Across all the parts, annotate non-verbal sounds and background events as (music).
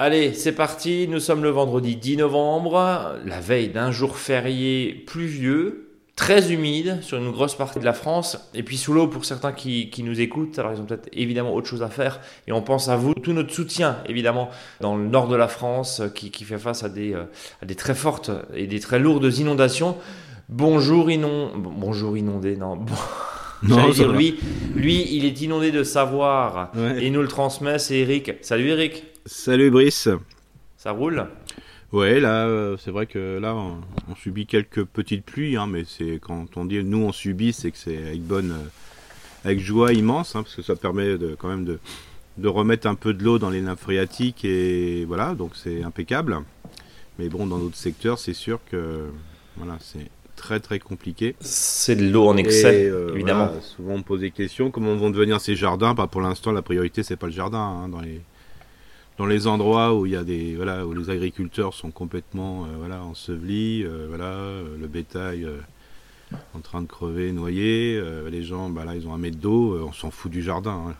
Allez, c'est parti, nous sommes le vendredi 10 novembre, la veille d'un jour férié pluvieux, très humide sur une grosse partie de la France, et puis sous l'eau pour certains qui, nous écoutent, alors ils ont peut-être évidemment autre chose à faire, et on pense à vous, tout notre soutien évidemment dans le nord de la France qui, fait face à des, euh, à des très fortes et des très lourdes inondations. Bonjour, inon... Bonjour inondé, non. (laughs) Bon... Non, dire, lui, lui, il est inondé de savoir et nous le transmet, c'est Eric. Salut Eric. Salut Brice. Ça roule? Ouais, là, euh, c'est vrai que là, on, subit quelques petites pluies, hein, mais c'est quand on dit nous on subit, c'est que c'est avec bonne, euh, avec joie immense, hein, parce que ça permet de, quand même de, de remettre un peu de l'eau dans les nappes phréatiques et voilà, donc c'est impeccable. Mais bon, dans d'autres secteurs, c'est sûr que voilà, c'est très très compliqué. C'est de l'eau en excès, euh, évidemment. souvent on me pose des questions, comment vont devenir ces jardins? Bah, Pour l'instant, la priorité, c'est pas le jardin. Hein, dans les dans les endroits où il y a des voilà où les agriculteurs sont complètement euh, voilà ensevelis, euh, voilà le bétail en train de crever, noyé, les gens bah là ils ont un mètre d'eau, on s'en fout du jardin. Hein.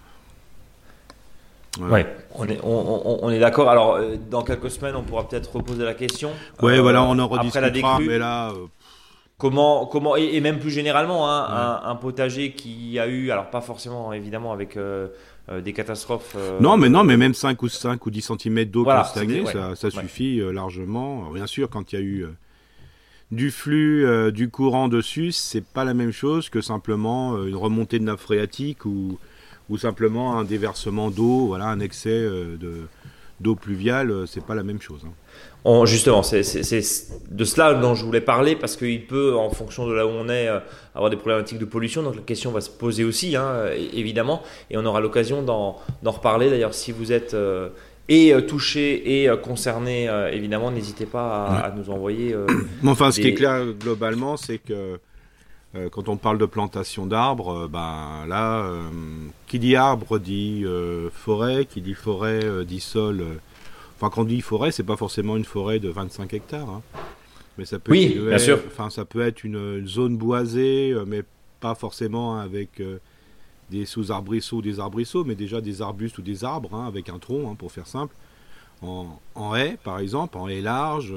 Ouais. on est, on, est d'accord. Alors, dans quelques semaines, on pourra peut-être reposer la question. Ouais, voilà, on en rediscutera, mais là, Comment, comment et, même plus généralement, hein, un, potager qui a eu, alors pas forcément évidemment avec euh, euh, des catastrophes. Euh, non, mais non, mais même 5 ou 5 ou 10 cm d'eau stagné, ça, ça suffit largement. Bien sûr, quand il y a eu du flux, du courant dessus, c'est pas la même chose que simplement une remontée de nappe phréatique ou, ou simplement un déversement d'eau, voilà, un excès de d'eau pluviale, c'est pas la même chose. Hein justement, c'est de cela dont je voulais parler parce qu'il peut, en fonction de là où on est, euh, avoir des problématiques de pollution. Donc la question va se poser aussi, hein, évidemment, et on aura l'occasion d'en reparler. D'ailleurs, si vous êtes euh, et euh, touché et concerné, évidemment, n'hésitez pas à, nous envoyer. enfin, ce qui est clair globalement, c'est que quand on parle de plantation d'arbres, ben là, qui dit arbre dit forêt, qui dit forêt dit sol Enfin, quand on dit forêt, c'est pas forcément une forêt de 25 hectares. Hein. Mais ça peut oui, être, bien sûr. Enfin, ça peut être une, zone boisée, euh, mais pas forcément avec euh, des sous-arbrisseaux ou des arbrisseaux, mais déjà des arbustes ou des arbres, hein, avec un tronc, hein, pour faire simple. En, en, haie, par exemple, en haie large,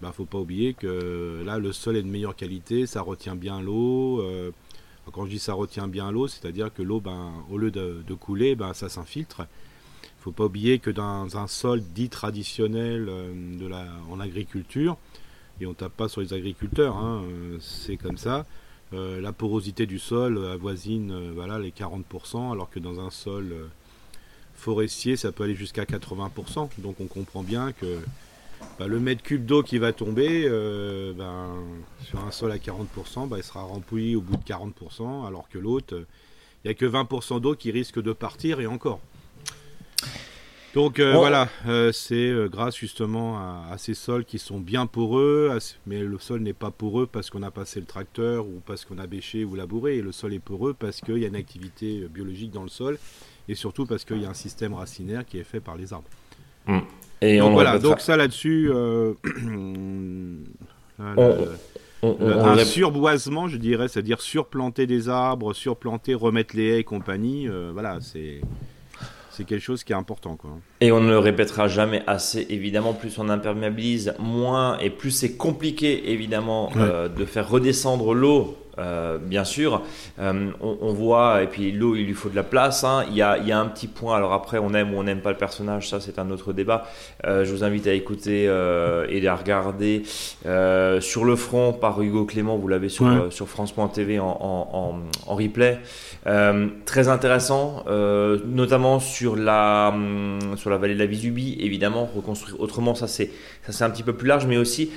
il euh, ne bah, faut pas oublier que là, le sol est de meilleure qualité, ça retient bien l'eau. quand je dis ça retient bien l'eau, c'est-à-dire que l'eau, ben, au lieu de, couler, ben, ça s'infiltre faut pas oublier que dans un sol dit traditionnel euh, en agriculture, et on tape pas sur les agriculteurs, hein, euh, c'est comme ça, euh, la porosité du sol avoisine voilà, les 40%, alors que dans un sol forestier, ça peut aller jusqu'à 80%. Donc on comprend bien que bah, le mètre cube d'eau qui va tomber ben, sur un sol à 40%, bah, il sera rempli au bout de 40%, alors que l'autre, il n'y a que 20% d'eau qui risque de partir et encore. Donc euh, voilà, euh, c'est euh, grâce justement à, ces sols qui sont bien poreux, mais le sol n'est pas poreux parce qu'on a passé le tracteur ou parce qu'on a bêché ou labouré, et le sol est poreux parce qu'il y a une activité biologique dans le sol, et surtout parce qu'il y a un système racinaire qui est fait par les arbres. Mmh. Et donc, voilà, donc ça là-dessus, un surboisement, je dirais, c'est-à-dire surplanter des arbres, surplanter, remettre les haies et compagnie, voilà, c'est c'est quelque chose qui est important. Quoi. Et on ne le répétera jamais assez, évidemment, plus on imperméabilise, moins et plus c'est compliqué, évidemment, euh, de faire redescendre l'eau euh, bien sûr. Euh, on, voit, et puis l'eau, il lui faut de la place. Hein. Il, y a, il, y a, un petit point, alors après, on aime ou on n'aime pas le personnage, ça c'est un autre débat. Euh, je vous invite à écouter et à regarder Sur le front par Hugo Clément, vous l'avez sur, sur France.tv en, en, en, replay. très intéressant, notamment sur la, hum, sur la vallée de la Visubie, évidemment, reconstruire autrement, ça c'est un petit peu plus large, mais aussi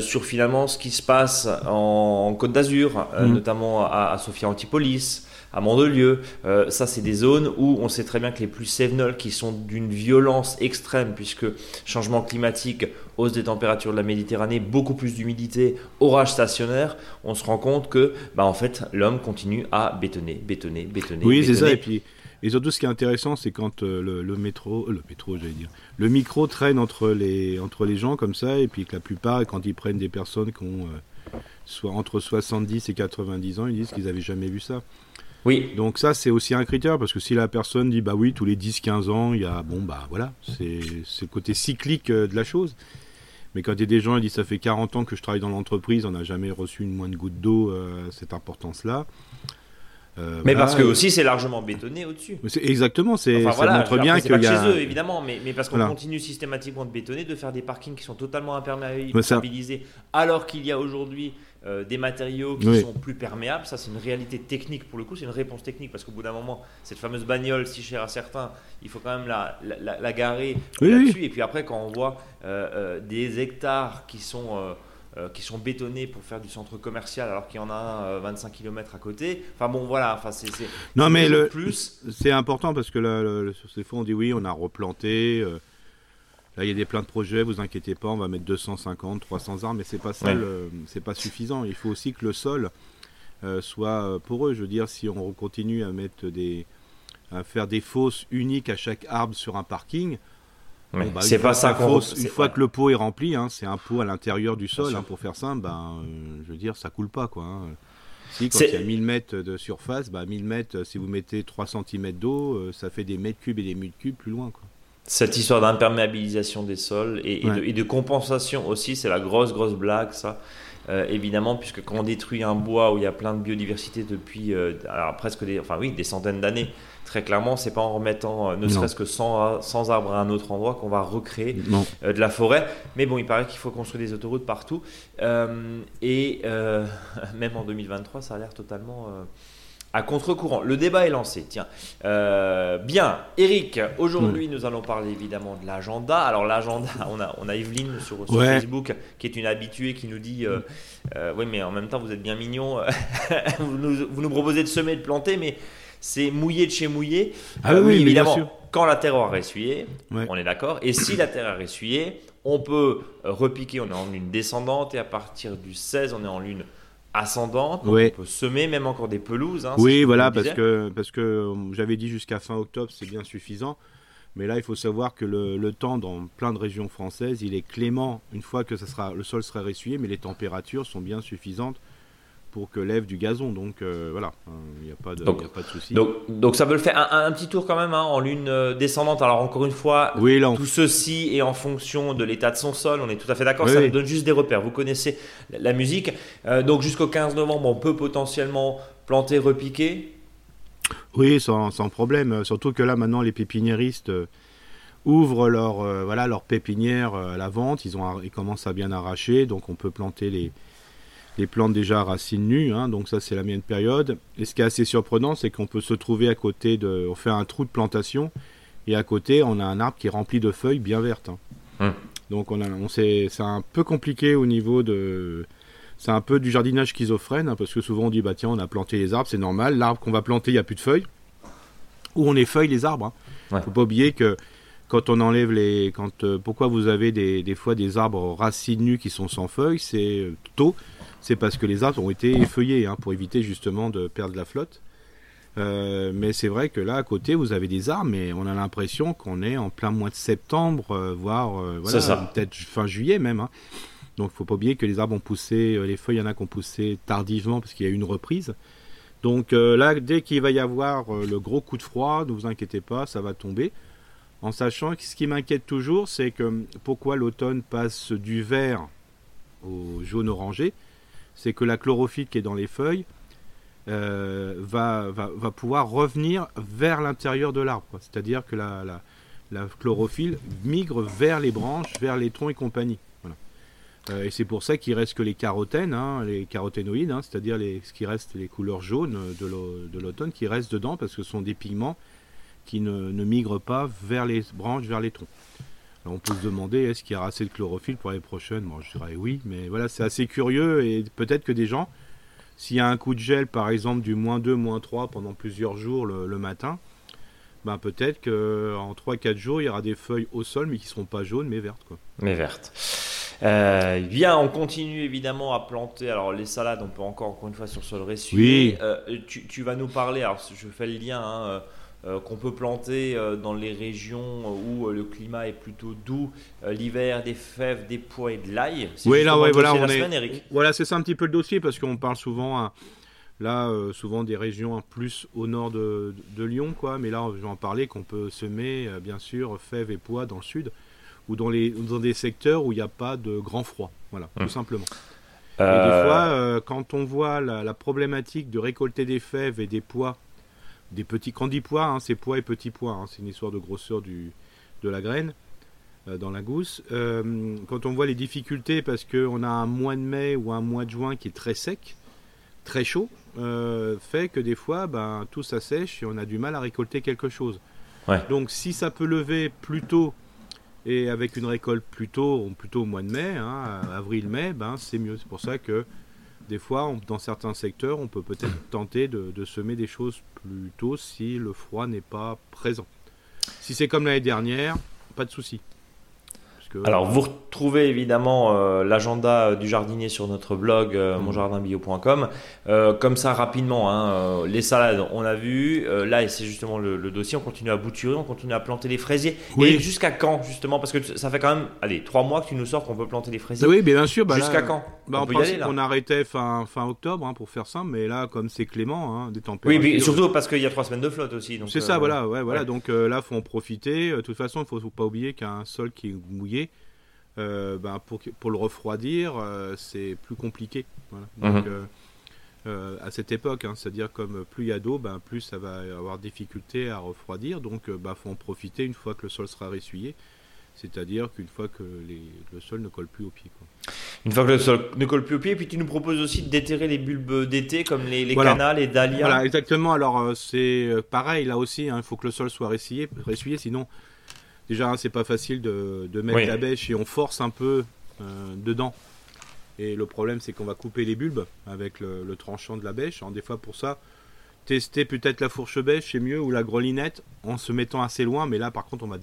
sur finalement ce qui se passe en, Côte d'Azur, euh, mm. notamment à, Sophia Antipolis, à Mandelieu. Euh, ça, c'est des zones où on sait très bien que les plus sévenols, qui sont d'une violence extrême, puisque changement climatique, hausse des températures de la Méditerranée, beaucoup plus d'humidité, orage stationnaire, on se rend compte que, bah, en fait, l'homme continue à bétonner, bétonner, bétonner. Oui, c'est ça. Et puis, Et surtout, ce qui est intéressant, c'est quand euh, le, métro, le métro, j'allais dire, le micro traîne entre les, entre les gens comme ça, et puis que la plupart, quand ils prennent des personnes qui ont soit entre 70 et 90 ans, ils disent qu'ils n'avaient jamais vu ça. Oui. Donc ça, c'est aussi un critère, parce que si la personne dit, bah oui, tous les 10-15 ans, il y a, bon, bah voilà, c'est le côté cyclique de la chose. Mais quand il y a des gens qui disent ça fait 40 ans que je travaille dans l'entreprise, on n'a jamais reçu une moindre goutte d'eau à cette importance-là. Euh, mais parce que aussi c'est largement bétonné au-dessus. Exactement, c'est ça montre bien qu'il y a. chez eux évidemment, mais, mais parce qu'on continue systématiquement de bétonner, de faire des parkings qui sont totalement imperméabilisés, alors qu'il y a aujourd'hui euh, des matériaux qui sont plus perméables. Ça, c'est une réalité technique pour le coup, c'est une réponse technique parce qu'au bout d'un moment, cette fameuse bagnole si chère à certains, il faut quand même la, la, garer là-dessus. Et puis après, quand on voit euh, des hectares qui sont euh, qui sont bétonnés pour faire du centre commercial alors qu'il y en a un 25 euh, km à côté. Enfin bon, voilà, enfin, c'est non mais le plus. C'est important parce que là, sur ces fonds, on dit oui, on a replanté. Euh, là, il y a des plein de projets, vous inquiétez pas, on va mettre 250, 300 arbres, mais c'est pas ça, c'est pas suffisant. Il faut aussi que le sol soit poreux. Je veux dire, si on continue à mettre des, à faire des fosses uniques à chaque arbre sur un parking, bah, c'est pas ça Une fois que le pot est rempli, hein, c'est un pot à l'intérieur du sol, hein, pour faire simple, ben, euh, je veux dire, ça coule pas. Quoi, hein. Si, quand il y a 1000 mètres de surface, bah, 1000 mètres, si vous mettez 3 cm d'eau, euh, ça fait des mètres cubes et des mètres cubes plus loin. Quoi. Cette histoire d'imperméabilisation des sols et, de, compensation aussi, c'est la grosse, grosse blague, ça. Euh, évidemment, puisque quand on détruit un bois où il y a plein de biodiversité depuis alors presque des, enfin oui, des centaines d'années, Très clairement, c'est pas en remettant euh, ne serait-ce que 100, 100, arbres à un autre endroit qu'on va recréer euh, de la forêt. Mais bon, il paraît qu'il faut construire des autoroutes partout. Euh, et (laughs) même en 2023, ça a l'air totalement à contre-courant. Le débat est lancé. Tiens, bien, Eric, aujourd'hui nous allons parler évidemment de l'agenda. Alors l'agenda, (laughs) on a, on a Evelyne sur, Facebook qui est une habituée qui nous dit, oui mais en même temps vous êtes bien mignon, (laughs) vous, nous, vous, nous, proposez de semer, de planter, mais c'est mouillé de chez mouillé. Ah oui, évidemment. Quand la terre aura essuyé, on est d'accord. Et si la terre a essuyé, on peut euh, repiquer, on est en lune descendante, et à partir du 16, on est en lune ascendante. On peut semer même encore des pelouses. Hein, oui, voilà, parce que, parce que euh, j'avais dit jusqu'à fin octobre, c'est bien suffisant. Mais là, il faut savoir que le, temps dans plein de régions françaises, il est clément une fois que ça sera, le sol sera ressuyé, mais les températures sont bien suffisantes pour que lève du gazon. Donc euh, voilà, il n'y a, pas de, donc, pas de souci. Donc, donc, ça veut le faire un, petit tour quand même hein, en lune euh, descendante. Alors encore une fois, oui, tout ceci est en fonction de l'état de son sol. On est tout à fait d'accord. ça nous donne juste des repères. Vous connaissez la, musique. Euh, donc jusqu'au 15 novembre, on peut potentiellement planter, repiquer. Oui, sans, sans problème. Surtout que là maintenant, les pépiniéristes ouvrent leur, voilà, leur pépinière à la vente. Ils, ont, ils commencent à bien arracher. Donc on peut planter les les plantes déjà à racines nues, hein, donc ça c'est la mienne période. Et ce qui est assez surprenant, c'est qu'on peut se trouver à côté de, on fait un trou de plantation et à côté on a un arbre qui est rempli de feuilles bien vertes. Hein. Hum. Donc on a, on c'est un peu compliqué au niveau de, c'est un peu du jardinage schizophrène hein, parce que souvent on dit bah tiens on a planté les arbres, c'est normal, l'arbre qu'on va planter il y a plus de feuilles, ou on effeuille les arbres. Il ne faut pas oublier que quand on enlève les, quand euh, pourquoi vous avez des, des, fois des arbres racines nues qui sont sans feuilles, c'est euh, tôt c'est parce que les arbres ont été effeuillés hein, pour éviter justement de perdre la flotte. Euh, mais c'est vrai que là, à côté, vous avez des arbres, mais on a l'impression qu'on est en plein mois de septembre, euh, voire euh, peut-être fin juillet même. Hein. Donc, il faut pas oublier que les arbres ont poussé, les feuilles, il y en a qui ont poussé tardivement parce qu'il y a eu une reprise. Donc là, dès qu'il va y avoir le gros coup de froid, ne vous inquiétez pas, ça va tomber. En sachant que ce qui m'inquiète toujours, c'est que pourquoi l'automne passe du vert au jaune orangé? C'est que la chlorophylle qui est dans les feuilles euh, va, pouvoir revenir vers l'intérieur de l'arbre. C'est-à-dire que la, la, chlorophylle migre vers les branches, vers les troncs et compagnie. Euh, et c'est pour ça qu'il reste que les carotènes, hein, les caroténoïdes, hein, c'est-à-dire ce qui reste les couleurs jaunes de l'automne, qui restent dedans parce que ce sont des pigments qui ne migrent pas vers les branches, vers les troncs. On peut se demander est-ce qu'il y aura assez de chlorophylle pour l'année prochaine? Moi, je dirais oui, mais voilà, c'est assez curieux et peut-être que des gens, s'il y a un coup de gel, par exemple, du moins 2, moins 3 pendant plusieurs jours le, matin, ben peut-être qu'en 3-4 jours, il y aura des feuilles au sol, mais qui ne seront pas jaunes, mais vertes. Quoi. Mais vertes. Euh, bien, on continue évidemment à planter. Alors, les salades, on peut encore, encore une fois, sur sol ressuyé. Oui. Euh, tu, vas nous parler, alors je fais le lien, hein, qu'on peut planter dans les régions où le climat est plutôt doux l'hiver, des fèves, des pois et de l'ail. Oui, là, voilà, on est. Voilà, c'est ça un petit peu le dossier parce qu'on parle souvent. Là, souvent des régions plus au nord de, Lyon, quoi. Mais là, je vais en parler qu'on peut semer, bien sûr, fèves et pois dans le sud ou dans, les, dans des secteurs où il n'y a pas de grand froid. Voilà, tout hum. simplement. Et des euh, fois, euh, quand on voit la, problématique de récolter des fèves et des pois, des petits, quand pois, hein, c'est pois et petits pois, hein, c'est une histoire de grosseur du, de la graine euh, dans la gousse. quand on voit les difficultés parce qu'on a un mois de mai ou un mois de juin qui est très sec, très chaud, fait que des fois, ben, tout s'assèche et on a du mal à récolter quelque chose. Donc si ça peut lever plus tôt et avec une récolte plutôt, plutôt au mois de mai, hein, avril-mai, ben, c'est mieux. C'est pour ça que des fois, dans certains secteurs, on peut peut-être (clears throat) tenter de, de, semer des choses plus tôt si le froid n'est pas présent. Si c'est comme l'année dernière, pas de souci. Alors, vous retrouvez évidemment euh, l'agenda du jardinier sur notre blog euh, mm. monjardinbio.com. Euh, comme ça, rapidement, hein, les salades, on a vu. là, c'est justement le, dossier. On continue à bouturer, on continue à planter les fraisiers. Et jusqu'à quand, justement? Parce que ça fait quand même, allez, trois mois que tu nous sors qu'on peut planter les fraisiers. Oui, bien sûr. Bah jusqu'à quand? bah, On, peut y aller, on arrêtait fin, fin octobre, hein, pour faire simple. Mais là, comme c'est clément, hein, des températures. Oui, surtout parce qu'il y a trois semaines de flotte aussi. C'est ça, voilà. Ouais, voilà. Donc là, faut en profiter. De toute façon, il ne faut pas oublier qu'un sol qui est mouillé, euh, ben, pour, pour, le refroidir, euh, c'est plus compliqué. Donc, mhm. euh, à cette époque, hein, c'est-à-dire comme plus il y a d'eau, ben, plus ça va avoir difficulté à refroidir. Donc, il ben, faut en profiter une fois que le sol sera ressuyé. C'est-à-dire qu'une fois que le sol ne colle plus au pied. Une fois que le sol ne colle plus au pied, et puis tu nous proposes aussi de déterrer les bulbes d'été comme les, les canals, les dahlias. Voilà, exactement. Alors c'est pareil là aussi, hein, il faut que le sol soit ressuyé, ressuyé sinon déjà hein, c'est pas facile de, mettre la bêche et on force un peu euh, dedans. Et le problème c'est qu'on va couper les bulbes avec le, tranchant de la bêche. des fois pour ça, tester peut-être la fourche bêche c'est mieux ou la grelinette en se mettant assez loin. Mais là par contre on va,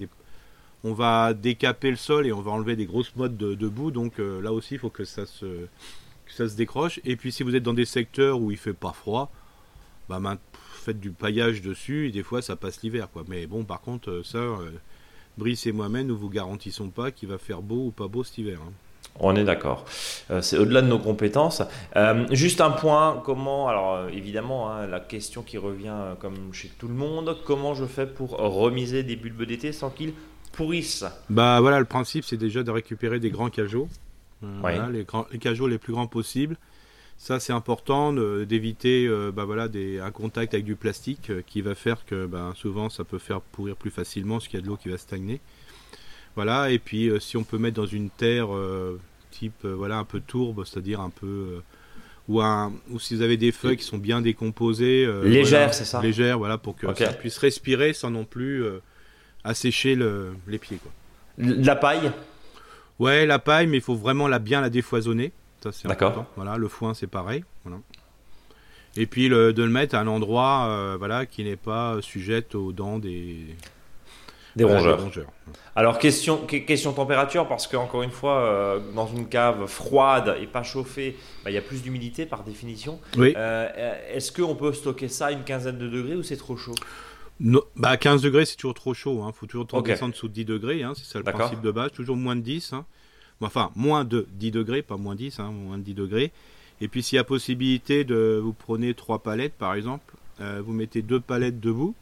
on va décaper le sol et on va enlever des grosses mottes de, boue. Donc euh, là aussi il faut que ça, se, ça se décroche. Et puis si vous êtes dans des secteurs où il fait pas froid, bah, faites du paillage dessus et des fois ça passe l'hiver. quoi. Mais bon par contre euh, ça Brice et moi-même, nous vous garantissons pas qu'il va faire beau ou pas beau cet hiver. Hein. On est d'accord. Euh, c'est au-delà de nos compétences. Euh, juste un point, comment, alors euh, évidemment, hein, la question qui revient comme chez tout le monde, comment je fais pour remiser des bulbes d'été sans qu'ils pourrissent? Bah voilà, le principe c'est déjà de récupérer des grands cajots. les, grands, les cajots les plus grands possibles. Ça, c'est important d'éviter euh, bah, voilà, des, un contact avec du plastique euh, qui va faire que bah, souvent ça peut faire pourrir plus facilement parce qu'il y a de l'eau qui va stagner. Voilà, et puis euh, si on peut mettre dans une terre type voilà, un peu tourbe, c'est-à-dire un peu. ou, un, ou si vous avez des feuilles qui sont bien décomposées. légères, c'est ça Légères, voilà, pour que ça puisse respirer sans non plus assécher le, les pieds. Quoi. La paille? Ouais, la paille, mais il faut vraiment la, bien la défoisonner. D'accord. Voilà, le foin, c'est pareil. Et puis le, de le mettre à un endroit euh, voilà, qui n'est pas sujette aux dents des, des, rongeurs. Alors, question, question température, parce qu'encore une fois, euh, dans une cave froide et pas chauffée, bah, il y a plus d'humidité par définition. Oui. Euh, est-ce qu'on peut stocker ça à une quinzaine de degrés ou c'est trop chaud? No, bah 15 degrés, c'est toujours trop chaud. Il hein. faut toujours descendre sous 10 degrés. Hein, c'est ça le principe de base. Toujours moins de 10. Hein enfin moins de 10 degrés, pas moins 10, hein, moins de 10 degrés. Et puis s'il y a possibilité de vous prenez trois palettes par exemple, euh, vous mettez deux palettes debout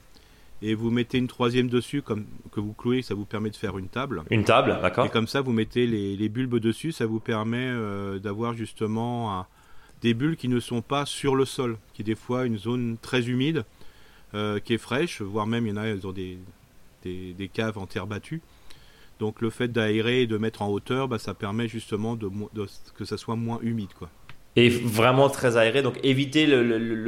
et vous mettez une troisième dessus comme que vous clouez, ça vous permet de faire une table. Une table, d'accord. Et comme ça vous mettez les, bulbes dessus, ça vous permet euh, d'avoir justement des bulles qui ne sont pas sur le sol, qui est des fois une zone très humide, euh, qui est fraîche, voire même il y en a ils ont des, des caves en terre battue. Donc le fait d'aérer et de mettre en hauteur, bah, ça permet justement de, que ça soit moins humide. Quoi. Et vraiment très aéré, donc éviter le,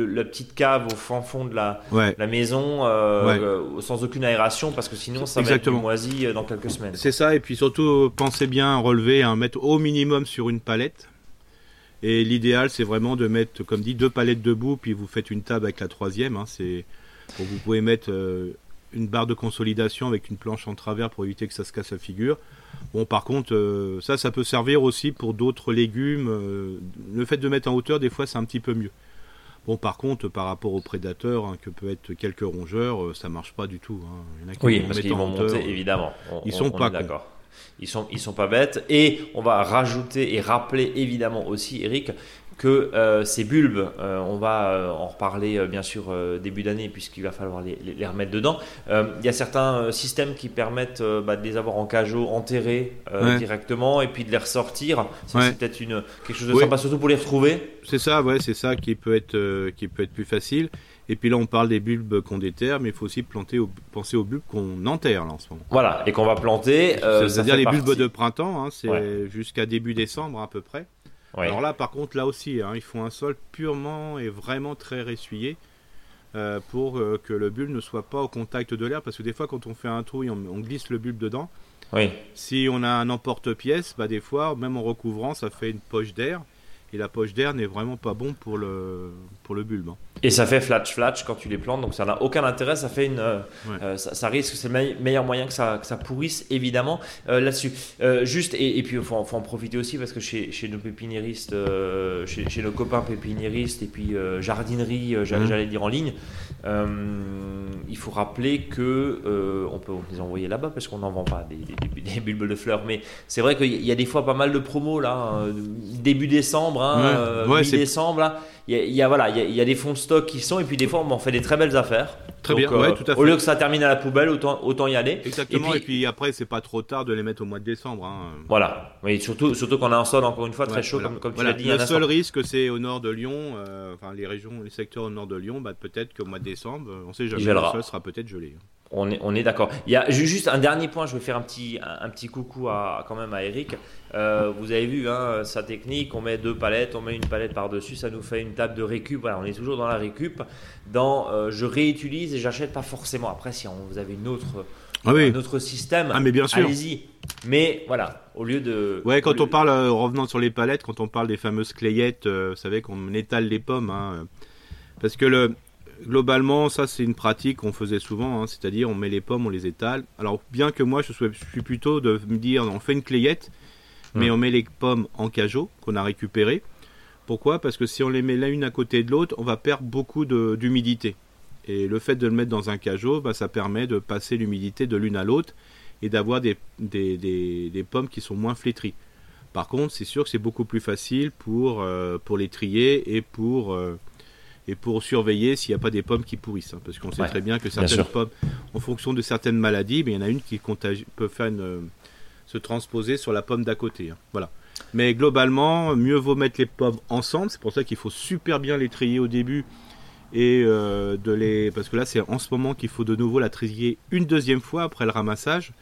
la petite cave au fond, fond de la, la maison euh, euh, sans aucune aération parce que sinon ça va être moisi euh, dans quelques semaines. C'est ça, et puis surtout pensez bien à relever, à mettre au minimum sur une palette. Et l'idéal c'est vraiment de mettre, comme dit, deux palettes debout, puis vous faites une table avec la troisième. Hein, c'est, vous pouvez mettre une barre de consolidation avec une planche en travers pour éviter que ça se casse la figure. Bon, par contre, euh, ça, ça peut servir aussi pour d'autres légumes. Euh, le fait de mettre en hauteur, des fois, c'est un petit peu mieux. Bon, par contre, par rapport aux prédateurs, hein, que peut être quelques rongeurs, ça marche pas du tout. Hein. Il y en a qui oui, parce qu'ils vont monter, évidemment. ils sont pas d'accord. Ils sont, ils sont pas bêtes. Et on va rajouter et rappeler évidemment aussi, Eric, que euh, ces bulbes, euh, on va euh, en reparler bien sûr début d'année puisqu'il va falloir les, les, remettre dedans. Il y a certains systèmes qui permettent bah, de les avoir en cajot enterrés directement et puis de les ressortir. C'est peut-être une quelque chose de sympa surtout pour les retrouver. C'est ça, ouais, c'est ça qui peut être qui peut être plus facile. Et puis là, on parle des bulbes qu'on déterre, mais il faut aussi planter penser aux bulbes qu'on enterre là, en ce moment. Voilà, et qu'on va planter. C'est-à-dire les bulbes de printemps, hein, c'est jusqu'à début décembre à peu près. Alors là, par contre, là aussi, hein, il faut un sol purement et vraiment très ressuyé euh, pour euh, que le bulbe ne soit pas au contact de l'air. Parce que des fois, quand on fait un trou, on, on glisse le bulbe dedans. Si on a un emporte-pièce, bah, des fois, même en recouvrant, ça fait une poche d'air. Et la poche d'air n'est vraiment pas bon pour le, pour le bulbe. Hein. Et ça fait flatch flatch quand tu les plantes, donc ça n'a aucun intérêt. Ça fait une, euh, euh, ça, risque, c'est le meilleur moyen que ça, que ça pourrisse évidemment euh, là-dessus. juste et, puis il faut, faut, en profiter aussi parce que chez, chez nos pépiniéristes, chez, chez, nos copains pépiniéristes et puis jardinerie, mhm. j'allais dire en ligne, il faut rappeler que on peut les envoyer là-bas parce qu'on n'en vend pas des, des, bulbes de fleurs. Mais c'est vrai qu'il y a des fois pas mal de promos là, hein, début décembre, hein, mi-décembre là il y, a, voilà, il y, a, des fonds de stock qui sont, et puis des fois, on en fait des très belles affaires. Très bien, ouais, euh, tout à fait. Au lieu que ça termine à la poubelle, autant, autant y aller. Exactement, et puis, après, c'est pas trop tard de les mettre au mois de décembre. Hein. Voilà, oui, surtout, surtout qu'on a un sol, encore une fois, très chaud, comme, tu l'as dit. Le seul risque, c'est au nord de Lyon, euh, enfin les régions, les secteurs au nord de Lyon, bah, peut-être qu'au mois de décembre, on sait jamais, le sol sera peut-être gelé. On est, on est d'accord. Il y a juste un dernier point, je vais faire un petit, un, petit coucou à, quand même à Eric. Euh, vous avez vu hein, sa technique, on met deux palettes, on met une palette par-dessus, ça nous fait une table de récup. Voilà, on est toujours dans la récup. Dans euh, je réutilise et j'achète pas forcément. Après, si vous avez une autre, ah un autre système, ah, mais bien sûr. allez-y. Mais voilà, au lieu de. Ouais, quand on parle, euh, revenant sur les palettes, quand on parle des fameuses clayettes, vous savez qu'on étale les pommes. Hein, parce que le, globalement, ça c'est une pratique qu'on faisait souvent, hein, c'est-à-dire on met les pommes, on les étale. Alors bien que moi je, suis plutôt de me dire on fait une clayette, mais on met les pommes en cajot qu'on a récupéré. Pourquoi? Parce que si on les met l'une à côté de l'autre, on va perdre beaucoup d'humidité. Et le fait de le mettre dans un cajot, bah, ça permet de passer l'humidité de l'une à l'autre et d'avoir des, des, pommes qui sont moins flétries. Par contre, c'est sûr que c'est beaucoup plus facile pour, euh, pour les trier et pour, euh, et pour surveiller s'il n'y a pas des pommes qui pourrissent. Hein, parce qu'on sait très bien que certaines pommes, en fonction de certaines maladies, mais il y en a une qui peut faire se transposer sur la pomme d'à côté. Hein, voilà. Mais globalement, mieux vaut mettre les pommes ensemble. C'est pour ça qu'il faut super bien les trier au début et euh, de les parce que là c'est en ce moment qu'il faut de nouveau la trier une deuxième fois après le ramassage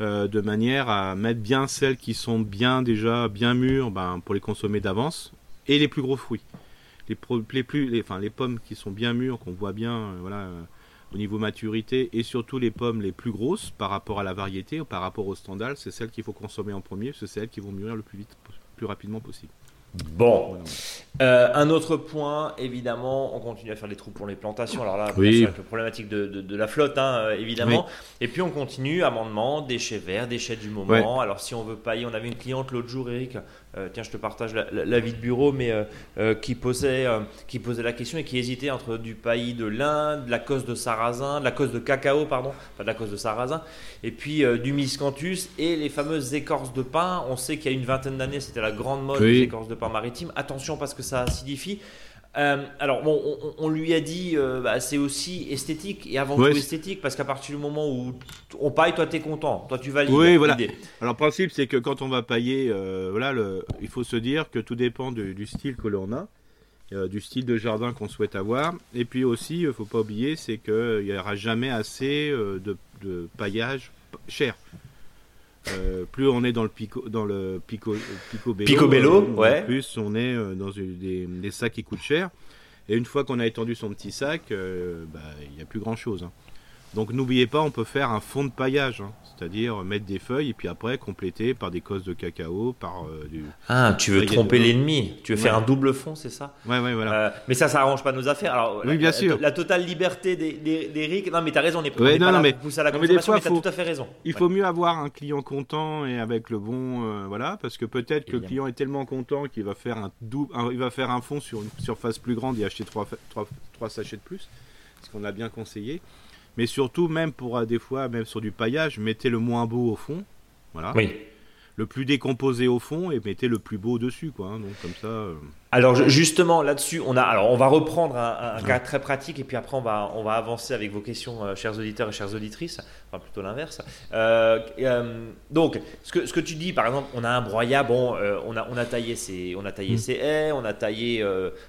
euh, de manière à mettre bien celles qui sont bien déjà bien mûres ben, pour les consommer d'avance et les plus gros fruits les, plus, les, enfin, les pommes qui sont bien mûres, qu'on voit bien euh, voilà, euh, au niveau maturité, et surtout les pommes les plus grosses par rapport à la variété, ou par rapport au standard, c'est celles qu'il faut consommer en premier, parce que c'est celles qui vont mûrir le plus vite, plus rapidement possible. Bon. Euh, un autre point, évidemment, on continue à faire des trous pour les plantations. Alors là, oui. avec la problématique de, la flotte, hein, évidemment. Et puis on continue, amendement, déchets verts, déchets du moment. Alors si on veut pailler, on avait une cliente l'autre jour, Eric, euh, tiens, je te partage la, vie de bureau, mais euh, euh, qui, posait, qui posait la question et qui hésitait entre du paillis de l'Inde, de la cause de sarrasin, de la cause de cacao, pardon, pas de la cause de sarrasin, et puis du miscanthus et les fameuses écorces de pain. On sait qu'il y a une vingtaine d'années, c'était la grande mode des écorces de pain maritime. Attention parce que ça acidifie. Euh, alors bon, on, lui a dit, euh, bah, c'est aussi esthétique et avant tout esthétique parce qu'à partir du moment où on paille, toi t'es content, toi tu valides. Oui, voilà. Alors le principe c'est que quand on va pailler, euh, voilà, le, il faut se dire que tout dépend du style que l'on a, du style de jardin qu'on souhaite avoir, et puis aussi, il faut pas oublier, c'est qu'il n'y aura jamais assez de, de paillage cher. Euh, plus on est dans le pico, dans le pico, pico bello, euh, plus on est euh, dans des, sacs qui coûtent cher. Et une fois qu'on a étendu son petit sac, bah, il n'y a plus grand chose. Hein. Donc n'oubliez pas, on peut faire un fond de paillage, hein. C'est-à-dire mettre des feuilles et puis après compléter par des cosses de cacao, par euh, du. Ah, tu veux tromper l'ennemi Tu veux faire un double fond, c'est ça? Ouais, ouais, voilà. Euh, mais ça, ça arrange pas nos affaires. Alors, oui, bien sûr. La, totale liberté des, des, Non, mais t'as raison, on est, pas là mais, pour pousser à la consommation, mais, t'as tout à fait raison. Il faut mieux avoir un client content et avec le bon, euh, voilà, parce que peut-être que le client est tellement content qu'il va faire un double, il va faire un fond sur une surface plus grande et acheter trois, trois, trois sachets de plus, ce qu'on a bien conseillé. Mais surtout, même pour euh, des fois, même sur du paillage, mettez le moins beau au fond. Voilà. Oui. Le plus décomposé au fond et mettez le plus beau dessus, quoi. Hein. donc comme ça. Alors justement là-dessus, on a alors on va reprendre un, cas très pratique et puis après on va on va avancer avec vos questions, euh, chers auditeurs et chères auditrices, enfin plutôt l'inverse. Euh, euh, donc ce que ce que tu dis, par exemple, on a un broyat, bon, on a on a taillé ses on a taillé mm. ses haies, on a taillé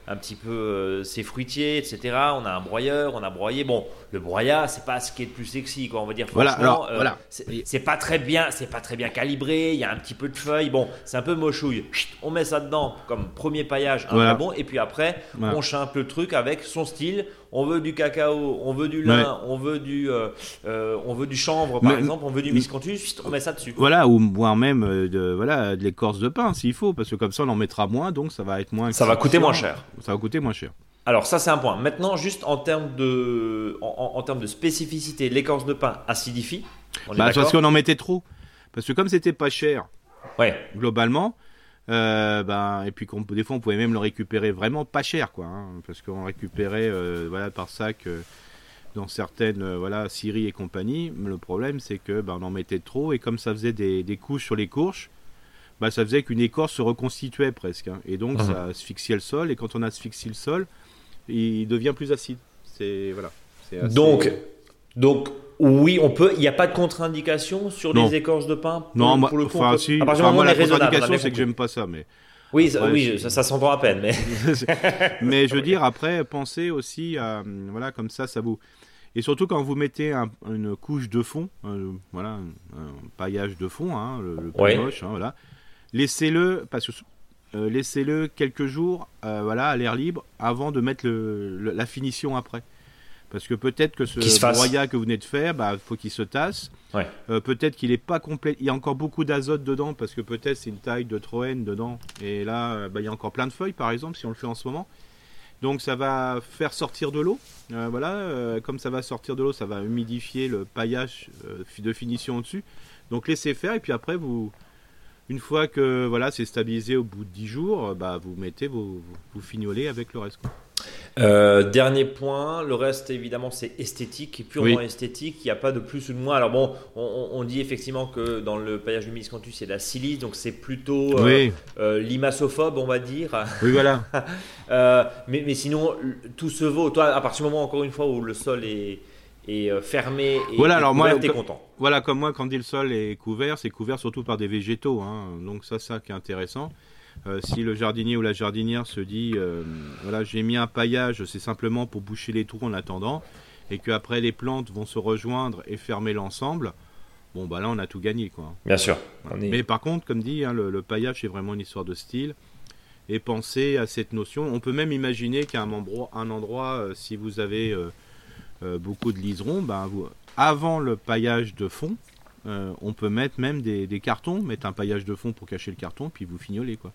un petit peu ses fruitiers, etc. On a un broyeur, on a broyé. Bon, le broyat, c'est pas ce qui est le plus sexy, quoi. On va dire voilà, alors, voilà. c'est pas très bien, c'est pas très bien calibré. Il y a un petit peu de feuilles. Bon, c'est un peu mochouille. On met ça dedans comme premier paillage bon, et puis après, on chante le truc avec son style. On veut du cacao, on veut du lin, on veut du, euh, euh, on veut du chanvre par exemple, on veut du miscanthus, on met ça dessus. Voilà, ou voire même euh, de, voilà, de l'écorce de pain s'il faut, parce que comme ça on en mettra moins, donc ça va être moins. Ça va coûter moins cher. Ça va coûter moins cher. Alors ça c'est un point. Maintenant juste en termes de, en, termes de spécificité, l'écorce de pain acidifie. bah, parce qu'on en mettait trop. Parce que comme c'était pas cher, ouais. globalement, euh, ben, et puis des fois on pouvait même le récupérer vraiment pas cher quoi hein, parce qu'on récupérait euh, voilà par sac euh, dans certaines voilà Syrie et compagnie. Le problème c'est que ben, on en mettait trop et comme ça faisait des, des couches sur les courges ben, ça faisait qu'une écorce se reconstituait presque hein, et donc ça asphyxiait le sol et quand on asphyxie le sol il devient plus acide. C'est voilà. Donc donc oui, on peut. Il n'y a pas de contre-indication sur les écorces de pain. non, pour le coup, enfin, si. la contre-indication, c'est que j'aime pas ça, mais. Oui, ça, oui, ça, s'entend à peine, mais. (laughs) mais je veux dire, après, pensez aussi à, voilà, comme ça, ça vous. Et surtout quand vous mettez une couche de fond, voilà, un, paillage de fond, hein, le, plus moche, hein, voilà. Laissez-le, parce que euh, laissez-le quelques jours, euh, voilà, à l'air libre, avant de mettre la finition après. Parce que peut-être que ce broyat que vous venez de faire, bah, faut qu'il se tasse. Euh, peut-être qu'il n'est pas complet. Il y a encore beaucoup d'azote dedans parce que peut-être c'est une taille de Troène dedans. Et là, euh, bah, il y a encore plein de feuilles, par exemple, si on le fait en ce moment. Donc ça va faire sortir de l'eau. Euh, voilà, comme ça va sortir de l'eau, ça va humidifier le paillage de finition au-dessus. Donc laissez faire et puis après vous, une fois que voilà c'est stabilisé au bout de 10 jours, bah, vous mettez vous, vous, fignolez avec le reste. Euh, dernier point, le reste évidemment c'est esthétique, purement esthétique, il n'y a pas de plus ou de moins. Alors bon, on, dit effectivement que dans le paillage du miscanthus c'est de la silice, donc c'est plutôt euh, euh, limassophobe on va dire. Oui voilà. (laughs) mais, mais, sinon tout se vaut. Toi à partir du moment encore une fois où le sol est, est fermé et voilà, alors moi, t'es content. Voilà, comme moi quand dit le sol est couvert, c'est couvert surtout par des végétaux, hein. donc ça ça qui est intéressant. Euh, si le jardinier ou la jardinière se dit euh, voilà j'ai mis un paillage c'est simplement pour boucher les trous en attendant et que après les plantes vont se rejoindre et fermer l'ensemble bon bah là on a tout gagné quoi. Bien sûr. Mais par contre comme dit hein, le, paillage c'est vraiment une histoire de style et pensez à cette notion. On peut même imaginer qu'à un endroit, un endroit euh, si vous avez beaucoup de liserons ben, vous, avant le paillage de fond on peut mettre même des, des, cartons, mettre un paillage de fond pour cacher le carton, puis vous fignolez quoi.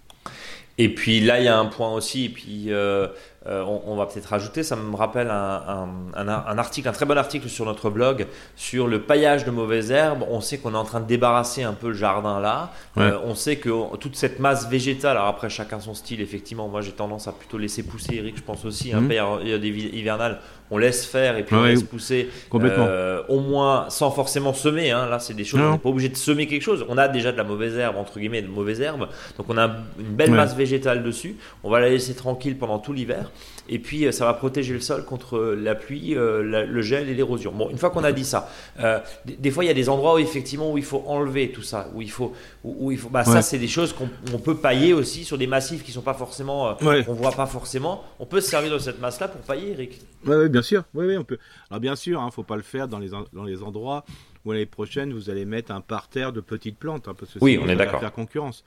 Et puis là, il y a un point aussi, et puis euh, euh, on, va peut-être rajouter, ça me rappelle un, article, un très bon article sur notre blog sur le paillage de mauvaises herbes. On sait qu'on est en train de débarrasser un peu le jardin là. Euh, on sait que toute cette masse végétale, alors après chacun son style, effectivement, moi j'ai tendance à plutôt laisser pousser, Eric, je pense aussi, un hein, a des hivernales, on laisse faire et puis on laisse pousser au moins sans forcément semer. Hein. Là, c'est des choses, on n'est pas obligé de semer quelque chose. On a déjà de la mauvaise herbe, entre guillemets, de mauvaise herbe. Donc on a une belle masse végétale dessus. On va la laisser tranquille pendant tout l'hiver. Et puis, euh, ça va protéger le sol contre euh, la pluie, euh, le gel et l'érosion. Bon, une fois qu'on a dit ça, des, fois, il y a des endroits où effectivement où il faut enlever tout ça, où il faut, où, il faut. Bah, ça, c'est des choses qu'on peut pailler aussi sur des massifs qui sont pas forcément, on voit pas forcément. On peut se servir de cette masse-là pour pailler, Eric. Oui, bien sûr. Oui, oui, on peut. Alors bien sûr, hein, faut pas le faire dans les dans les endroits où l'année prochaine vous allez mettre un parterre de petites plantes, hein, parce que oui, on est d'accord. Faire concurrence.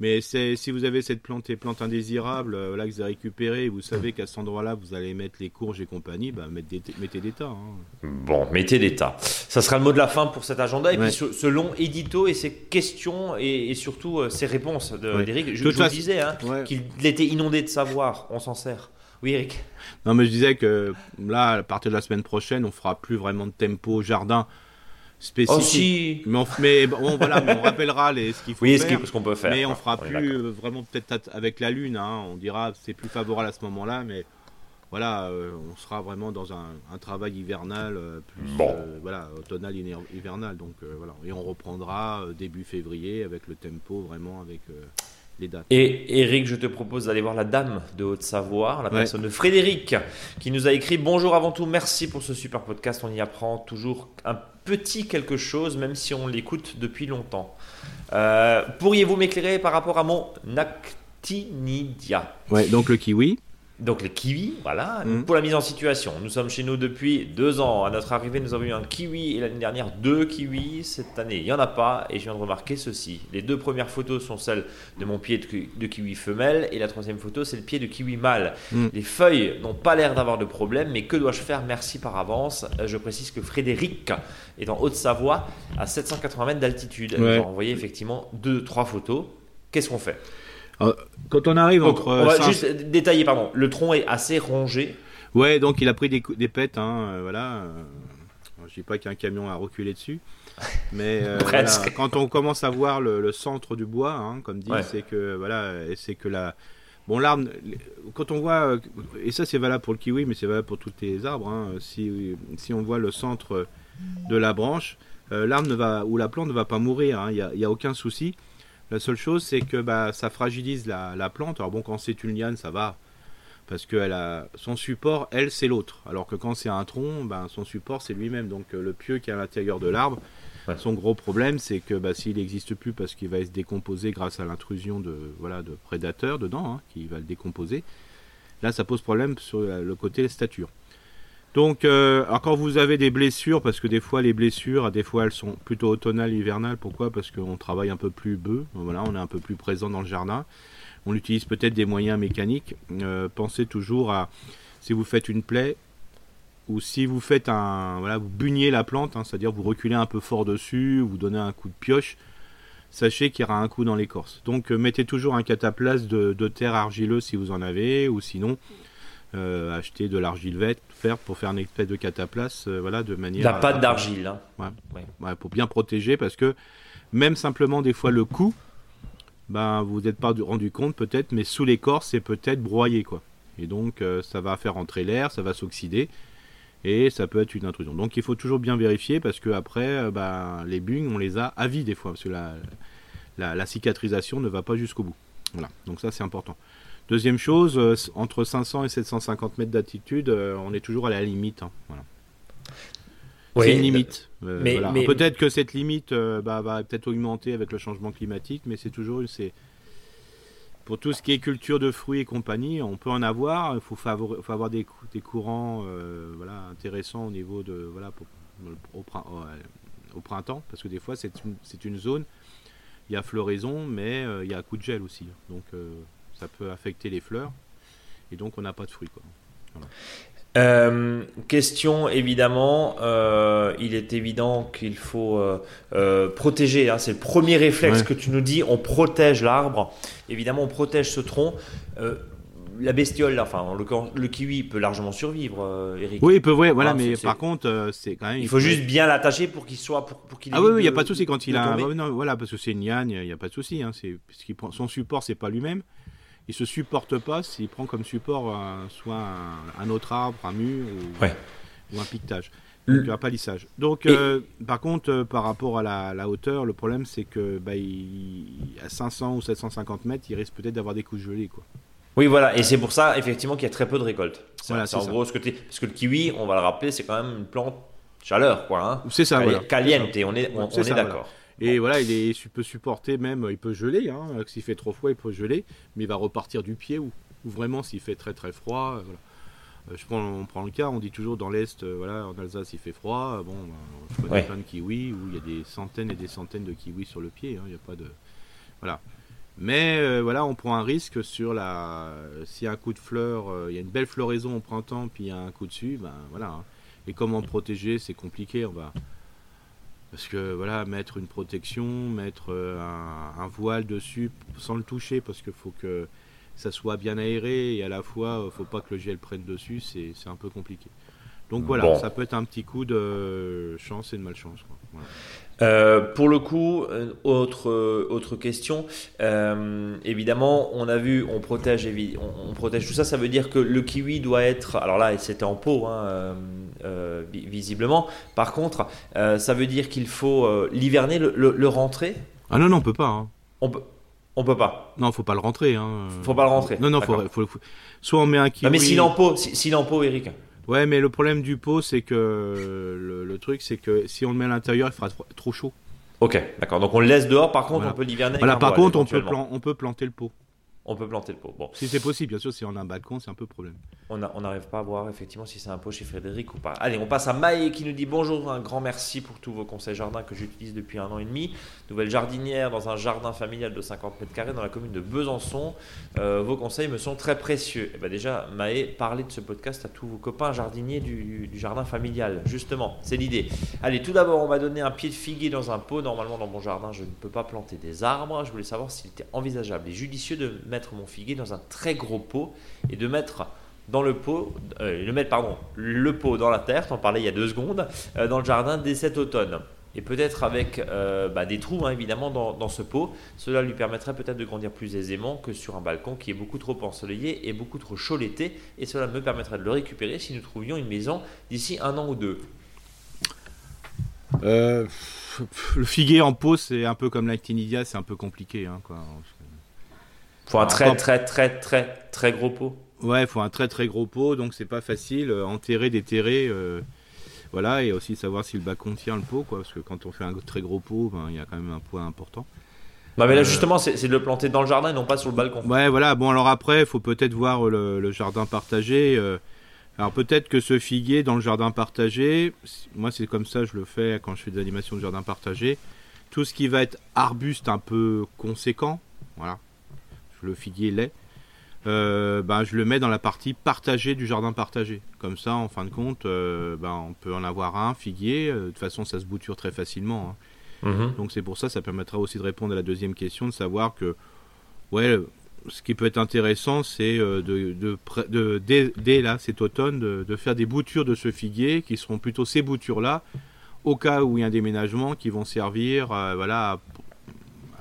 Mais si vous avez cette plante et plante indésirable euh, là que vous avez récupérée, vous savez qu'à cet endroit-là vous allez mettre les courges et compagnie, bah, mettez, mettez des tas. Hein. Bon, mettez des tas. Ça sera le mot de la fin pour cet agenda. Et puis ce, long édito et ses questions et, surtout euh, ses réponses d'Eric. Je, je vous disais hein, qu'il était inondé de savoir. On s'en sert. Oui, Eric. Non, mais je disais que là, à partir de la semaine prochaine, on fera plus vraiment de tempo jardin spécifique. Oh, mais, on, voilà, on rappellera les, ce qu'il faut oui, faire. ce qu'on peut faire. Mais on fera plus euh, vraiment peut-être avec la lune. Hein, on dira c'est plus favorable à ce moment-là, mais voilà, euh, on sera vraiment dans un, travail hivernal euh, plus voilà automnal hivernal. Donc voilà, et on reprendra début février avec le tempo vraiment avec et Eric, je te propose d'aller voir la dame de Haute-Savoie, la personne de Frédéric, qui nous a écrit Bonjour avant tout, merci pour ce super podcast. On y apprend toujours un petit quelque chose, même si on l'écoute depuis longtemps. Euh, pourriez-vous m'éclairer par rapport à mon actinidia? Ouais, donc le kiwi. Donc les kiwis, voilà, mhm. pour la mise en situation. Nous sommes chez nous depuis deux ans. À notre arrivée, nous avons eu un kiwi et l'année dernière deux kiwis. Cette année, il n'y en a pas et je viens de remarquer ceci. Les deux premières photos sont celles de mon pied de, kiwi femelle et la troisième photo, c'est le pied de kiwi mâle. Mhm. Les feuilles n'ont pas l'air d'avoir de problème, mais que dois-je faire? Merci par avance. Euh, je précise que Frédéric est en Haute-Savoie à 780 mètres d'altitude. Ouais. J'ai envoyé effectivement deux, trois photos. Qu'est-ce qu'on fait? Euh, quand on arrive entre. On va juste détailler, pardon. Le tronc est assez rongé. Ouais, donc il a pris des, des pètes, hein, euh, voilà. Euh, je dis pas qu'un camion a reculé dessus, (laughs) mais quand on commence à voir le, centre du bois, hein, comme dit, c'est que voilà, c'est que la bon l'arbre, quand on voit, et ça c'est valable pour le kiwi, mais c'est valable pour tous les arbres. Hein, si si on voit le centre de la branche, l'arbre ne va ou la plante ne va pas mourir. Il n'y a, a, aucun souci. La seule chose, c'est que bah, ça fragilise la, plante. Alors bon, quand c'est une liane, ça va. Parce que a, son support, elle, c'est l'autre. Alors que quand c'est un tronc, bah, son support, c'est lui-même. Donc euh, le pieu qui est à l'intérieur de l'arbre, son gros problème, c'est que bah, s'il n'existe plus parce qu'il va se décomposer grâce à l'intrusion de, voilà, de prédateurs dedans, hein, qui va le décomposer, là, ça pose problème sur le côté stature. Donc, euh, quand vous avez des blessures, parce que des fois les blessures, des fois elles sont plutôt automnales, hivernales. Pourquoi? Parce qu'on travaille un peu plus bœuf. Voilà, on est un peu plus présent dans le jardin. On utilise peut-être des moyens mécaniques. Euh, pensez toujours à si vous faites une plaie ou si vous faites un, voilà, vous buniez la plante, hein, c'est-à-dire vous reculez un peu fort dessus, vous donnez un coup de pioche. Sachez qu'il y aura un coup dans l'écorce. Donc, euh, mettez toujours un cataplasme de, de terre argileuse si vous en avez, ou sinon euh, acheter de l'argile verte pour faire une espèce de cataplace, euh, voilà, de manière. La pâte d'argile. Hein. Ouais. pour bien protéger, parce que même simplement des fois le coup, ben vous n'êtes pas rendu compte peut-être, mais sous l'écorce c'est peut-être broyé quoi. Et donc euh, ça va faire entrer l'air, ça va s'oxyder et ça peut être une intrusion. Donc il faut toujours bien vérifier parce que après, ben, les bugnes on les a à vie des fois parce que la, la, la cicatrisation ne va pas jusqu'au bout. Voilà, donc ça c'est important. Deuxième chose, euh, entre 500 et 750 mètres d'altitude, euh, on est toujours à la limite. Hein, voilà. c'est une limite. Euh, mais, Peut-être que cette limite bah, va peut-être augmenter avec le changement climatique, mais c'est toujours c'est pour tout ce qui est culture de fruits et compagnie, on peut en avoir. Il faut, faut, avoir des, des courants voilà, intéressants au niveau de voilà au, au, printemps, parce que des fois c'est une, une, zone, il y a floraison, mais il y a un coup de gel aussi. Donc ça peut affecter les fleurs et donc on n'a pas de fruits. Quoi. Euh, question évidemment, euh, il est évident qu'il faut euh, protéger, hein, c'est le premier réflexe que tu nous dis, on protège l'arbre, évidemment on protège ce tronc. la bestiole, enfin le, le, kiwi peut largement survivre, Eric. Oui, il peut, ouais, voilà, mais par contre, c'est quand même. Il faut juste bien l'attacher pour qu'il soit, pour, qu'il. Ah oui, il n'y a pas de souci quand il a. non, voilà, parce que c'est une liane, il n'y a pas de souci. Hein, son support, c'est pas lui-même il se supporte pas s'il prend comme support soit un, autre arbre, un mur ou, un piquetage. un palissage. Donc, euh, par contre, euh, par rapport à la, hauteur, le problème c'est que bah, à 500 ou 750 mètres, il risque peut-être d'avoir des couches gelées. Quoi. Oui, voilà, et c'est pour ça effectivement qu'il y a très peu de récoltes. C'est en gros ce que parce que le kiwi, on va le rappeler, c'est quand même une plante chaleur, quoi. Hein. C'est ça, voilà. Caliente, on est, on, est, d'accord. Et voilà, il, est, il peut supporter même, il peut geler, hein, s'il fait trop froid, il peut geler, mais il va repartir du pied ou, vraiment s'il fait très très froid. Euh, voilà. Euh, je prends, on prend le cas, on dit toujours dans l'Est, euh, voilà, en Alsace il fait froid, bon, ben, je connais plein de kiwis où il y a des centaines et des centaines de kiwis sur le pied, hein, il n'y a pas de. Voilà. Mais voilà, on prend un risque sur la. S'il y a un coup de fleur, il y a une belle floraison au printemps, puis il y a un coup dessus, ben voilà. Hein. Et comment protéger, c'est compliqué. On va parce que voilà, mettre une protection, mettre euh, un, voile dessus sans le toucher, parce qu'il faut que ça soit bien aéré et à la fois, il faut pas que le gel prenne dessus, c'est un peu compliqué. Donc voilà, ça peut être un petit coup de chance et de malchance. Euh, pour le coup, euh, autre, euh, autre question. évidemment, on a vu, on protège, on, protège tout ça. Ça veut dire que le kiwi doit être. Alors là, c'était en pot, hein, visiblement. Par contre, ça veut dire qu'il faut l'hiverner, le, rentrer? Ah non, non, on peut pas. Hein. On peut. On peut pas? Non, faut pas le rentrer. Hein. Faut pas le rentrer. Non, non, faut, faut, soit on met un kiwi. mais s'il en pot, s'il en pot, Eric. Ouais, mais le problème du pot, c'est que le, truc, c'est que si on le met à l'intérieur, il fera trop chaud. Ok, d'accord. Donc on le laisse dehors, par contre, on peut l'hiverner. Voilà, par contre, on peut, on peut planter le pot on peut planter le pot. Bon. Si c'est possible, bien sûr, si on a un balcon, c'est un peu problème. On n'arrive pas à voir effectivement si c'est un pot chez Frédéric ou pas. Allez, on passe à Maë qui nous dit bonjour, un grand merci pour tous vos conseils jardins que j'utilise depuis un an et demi. Nouvelle jardinière dans un jardin familial de 50 mètres carrés dans la commune de Besançon. Euh, vos conseils me sont très précieux. Et eh ben déjà, Maë, parlez de ce podcast à tous vos copains jardiniers du, jardin familial. Justement, c'est l'idée. Allez, tout d'abord, on m'a donné un pied de figuier dans un pot. Normalement, dans mon jardin, je ne peux pas planter des arbres. Je voulais savoir s'il était envisageable et judicieux de mettre mon figuier dans un très gros pot et de mettre dans le pot, euh, le mettre pardon, le pot dans la terre, t'en parlais il y a deux secondes, euh, dans le jardin dès cet automne. Et peut-être avec euh, bah, des trous hein, évidemment dans, dans, ce pot, cela lui permettrait peut-être de grandir plus aisément que sur un balcon qui est beaucoup trop ensoleillé et beaucoup trop chaud l'été. Et cela me permettrait de le récupérer si nous trouvions une maison d'ici un an ou deux. le figuier en pot, c'est un peu comme l'actinidia, c'est un peu compliqué. Hein, quoi. Faut un très, très, très, très, très gros pot. Ouais, il faut un très, très gros pot, donc c'est pas facile. Euh, enterrer, déterrer, euh, voilà, et aussi savoir si le bas contient le pot, quoi, parce que quand on fait un très gros pot, ben, il y a quand même un poids important. Bah mais là, euh, justement, c'est de le planter dans le jardin et non pas sur le balcon. Ouais, voilà. Bon, alors après, il faut peut-être voir le, jardin partagé. alors peut-être que ce figuier dans le jardin partagé, moi c'est comme ça, je le fais quand je fais des animations de jardin partagé. Tout ce qui va être arbuste un peu conséquent, voilà, le figuier lait, euh, ben, je le mets dans la partie partagée du jardin partagé. Comme ça, en fin de compte, euh, ben, on peut en avoir un figuier. Euh, de toute façon, ça se bouture très facilement. Hein. Mhm. Donc c'est pour ça, ça permettra aussi de répondre à la deuxième question, de savoir que, ouais, ce qui peut être intéressant, c'est de, de, dès, là, cet automne, de, faire des boutures de ce figuier, qui seront plutôt ces boutures-là, au cas où il y a un déménagement, qui vont servir, voilà,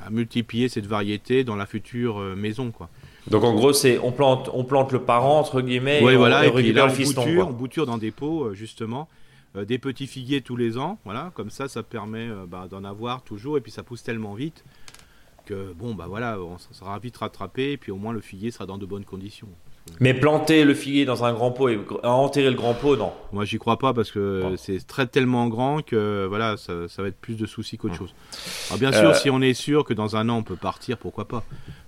multiplier cette variété dans la future euh, maison, quoi. Donc en gros, c'est on plante, on plante le parent entre guillemets, et, voilà, on, et le fiston. Bouture, on bouture dans des pots euh, justement, euh, des petits figuiers tous les ans, voilà, comme ça, ça permet bah, d'en avoir toujours, et puis ça pousse tellement vite que bon bah voilà, on sera vite rattrapé, et puis au moins le figuier sera dans de bonnes conditions. Mais planter le figuier dans un grand pot et enterrer le grand pot, non. Moi, j'y crois pas parce que c'est très tellement grand que voilà, ça, va être plus de soucis qu'autre chose. Alors, bien sûr, euh. si on est sûr que dans un an on peut partir, pourquoi pas.